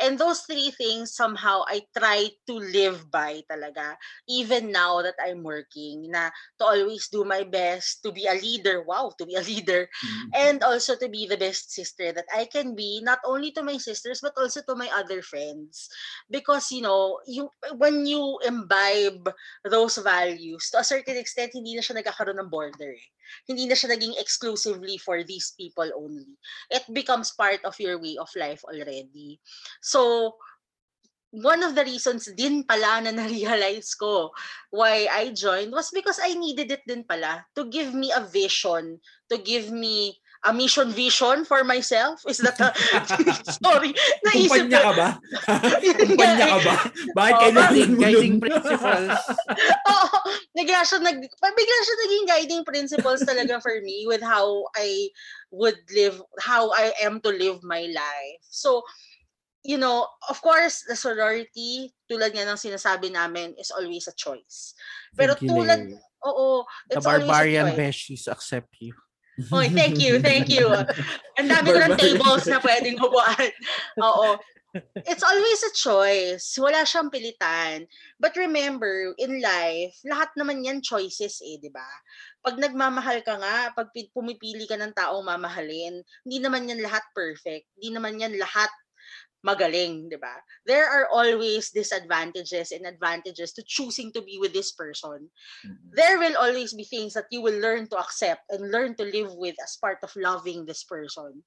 And those three things somehow I try to live by talaga. Even now that I'm working, na to always do my best to be a leader. Wow, to be a leader. And also to be the best sister that I can be, not only to my sisters, but also to my other friends. Because, you know, you, when you imbibe those values, to a certain extent, hindi na siya nagkakaroon ng border. eh. Hindi na siya naging exclusively for these people only. It becomes part of your way of life already. So, one of the reasons din pala na na-realize ko why I joined was because I needed it din pala to give me a vision, to give me a mission vision for myself. Is that a sorry? Naisip Kumpanya ka ba? Kumpanya ka ba? Bakit Oo, kailangan Guiding, mo guiding principles. Oo, bigla siya nag bigla siya naging guiding principles talaga for me with how I would live how I am to live my life. So you know, of course, the sorority, tulad nga ng sinasabi namin, is always a choice. Pero Thank you, tulad, Lay. oo, The it's always a barbarian choice. beshies accept you. Oy, thank you, thank you. Ang dami ko ng tables na pwedeng upuan. Oo. It's always a choice. Wala siyang pilitan. But remember, in life, lahat naman yan choices eh, di ba? Pag nagmamahal ka nga, pag pi- pumipili ka ng taong mamahalin, hindi naman yan lahat perfect. Hindi naman yan lahat magaling, 'di ba? There are always disadvantages and advantages to choosing to be with this person. There will always be things that you will learn to accept and learn to live with as part of loving this person.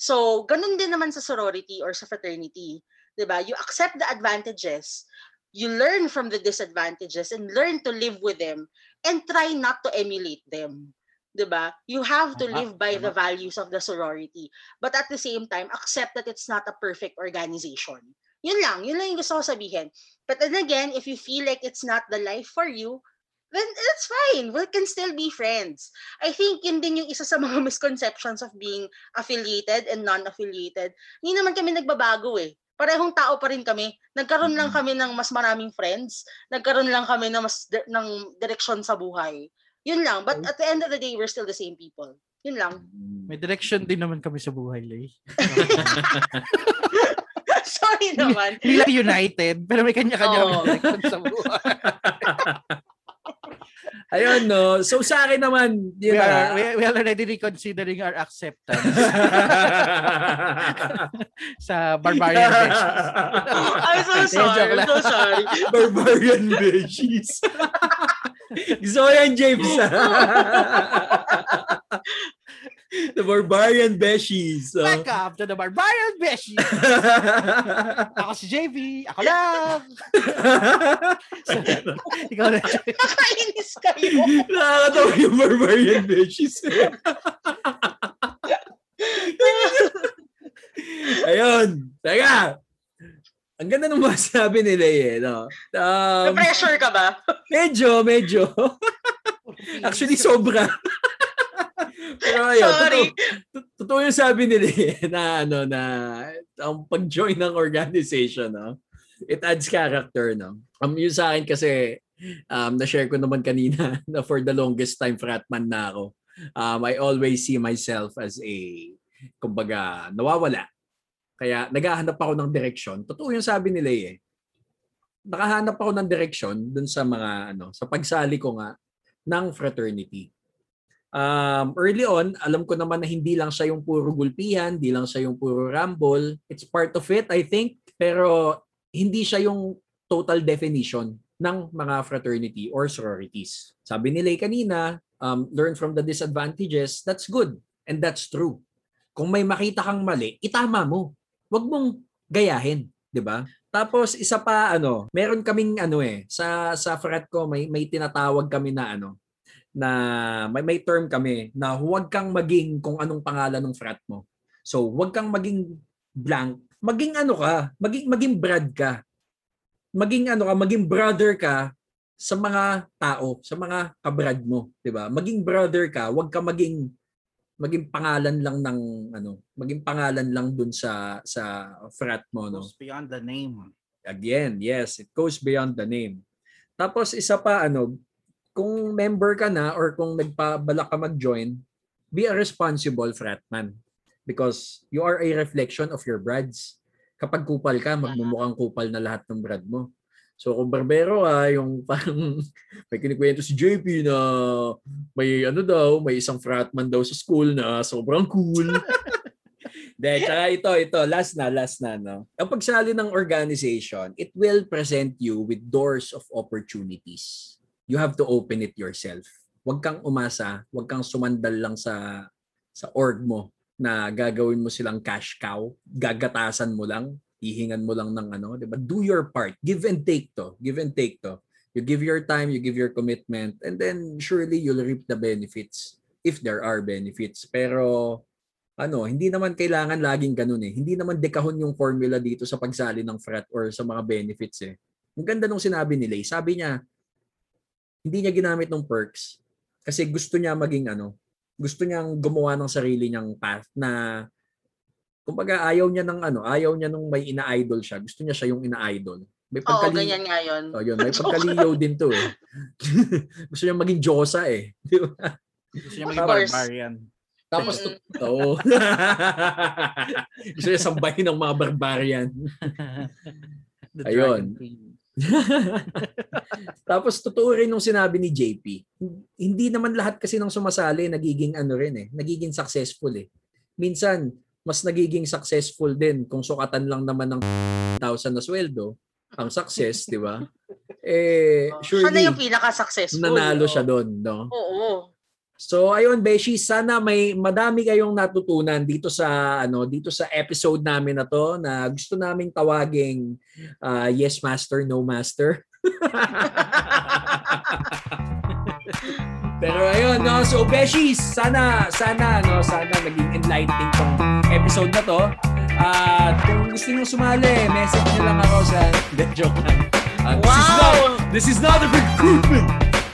So, ganun din naman sa sorority or sa fraternity, 'di ba? You accept the advantages, you learn from the disadvantages and learn to live with them and try not to emulate them. 'Di ba? You have to live by the values of the sorority. But at the same time, accept that it's not a perfect organization. Yun lang, yun lang yung gusto ko sabihin. But then again, if you feel like it's not the life for you, then it's fine. We can still be friends. I think yun din yung isa sa mga misconceptions of being affiliated and non-affiliated. Hindi naman kami nagbabago eh. Parehong tao pa rin kami. Nagkaroon lang kami ng mas maraming friends. Nagkaroon lang kami ng mas di- ng direksyon sa buhay. Yun lang. But at the end of the day, we're still the same people. Yun lang. May direction din naman kami sa buhay, Lay. Sorry naman. Hindi lang united, pero may kanya-kanya kami Oo. direction sa buhay. Ayun, no? So sa akin naman, We yun are, na. we, we are already reconsidering our acceptance sa barbarian besties. I'm so sorry. I'm so sorry. Barbarian Beshies. Gusto ko yan, James. The Barbarian Beshies. So. Welcome to the barbarian besties. Ako si JV. Ako lang. So, ikaw na. Nakainis kayo. Nakakatawa yung Barbarian Beshies. Ayun. Teka. Ang ganda ng mga sabi nila eh. No? Um, Na-pressure ka ba? medyo, medyo. Actually, sobra. Pero ayun, Sorry. totoo, to- totoo yung sabi nila eh, na ano na ang pag-join ng organization, no? It adds character, no? Um, yun sa akin kasi um, na-share ko naman kanina na for the longest time fratman na ako. Um, I always see myself as a kumbaga nawawala. Kaya naghahanap ako ng direksyon. Totoo yung sabi nila eh. Nakahanap ako ng direksyon dun sa mga ano, sa pagsali ko nga ng fraternity. Um, early on, alam ko naman na hindi lang siya yung puro gulpihan, hindi lang siya yung puro ramble. It's part of it, I think. Pero hindi siya yung total definition ng mga fraternity or sororities. Sabi ni Lay kanina, um, learn from the disadvantages, that's good. And that's true. Kung may makita kang mali, itama mo. Huwag mong gayahin, 'di ba? Tapos isa pa ano, meron kaming ano eh sa sa frat ko may may tinatawag kami na ano na may may term kami na huwag kang maging kung anong pangalan ng frat mo. So, huwag kang maging blank. Maging ano ka, maging maging Brad ka. Maging ano ka, maging brother ka sa mga tao, sa mga kabrad mo, 'di ba? Maging brother ka, huwag ka maging maging pangalan lang ng ano, maging pangalan lang dun sa sa frat mo, no? Goes beyond the name. Again, yes, it goes beyond the name. Tapos isa pa ano, kung member ka na or kung nagpabalak ka mag-join, be a responsible fratman because you are a reflection of your brads. Kapag kupal ka, magmumukhang kupal na lahat ng brad mo. So kung barbero ka, yung parang may kinikwento si JP na may ano daw, may isang fratman daw sa school na sobrang cool. De, tsaka ito, ito, last na, last na, no? Ang pagsali ng organization, it will present you with doors of opportunities. You have to open it yourself. Huwag kang umasa, huwag kang sumandal lang sa sa org mo na gagawin mo silang cash cow, gagatasan mo lang, hihingan mo lang ng ano, 'di ba? Do your part. Give and take to. Give and take to. You give your time, you give your commitment, and then surely you'll reap the benefits if there are benefits. Pero ano, hindi naman kailangan laging ganun eh. Hindi naman dekahon yung formula dito sa pagsali ng frat or sa mga benefits eh. Ang ganda nung sinabi ni Lay. Sabi niya, hindi niya ginamit ng perks kasi gusto niya maging ano, gusto niyang gumawa ng sarili niyang path na kumbaga ayaw niya ng ano, ayaw niya nung may ina-idol siya. Gusto niya siya yung ina-idol. May Oo, pagkali- ganyan nga yun. Oh, yun, may pagkaliyaw din to eh. gusto niya maging Diyosa eh. Di ba? Gusto niya maging barbarian. Tapos, Mm. totoo. Gusto niya sambahin ng mga barbarian. The Ayun. Tapos, totoo rin nung sinabi ni JP, hindi naman lahat kasi ng sumasali nagiging ano rin eh, nagiging successful eh. Minsan, mas nagiging successful din kung sukatan lang naman ng 1,000 na sweldo ang success, di ba? Eh, Siya na surely, yung pinaka-successful. nanalo oh. siya doon, no? Oo. So ayun Beshi, sana may madami kayong natutunan dito sa ano dito sa episode namin na to na gusto naming tawaging ah, yes master no master. Pero ayun no, so Beshi, sana sana no, sana naging enlightening tong episode na to. At kung gusto niyo sumali, message niyo lang ako sa Hindi, joke lang. Ah, this is not Wow! this is not a recruitment.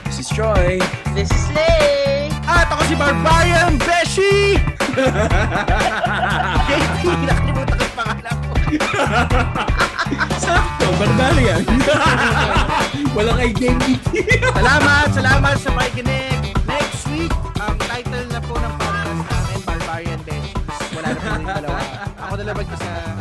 This is Troy. This is Lay! At ako si Barbarian Beshi! JP, nakalimutan Sakto, barbarian. Walang identity. Salamat, salamat sa pakikinig. Next week, ang title na po ng podcast namin, Barbarian Besties. Wala na po rin dalawa. Ako na lang mag-isa.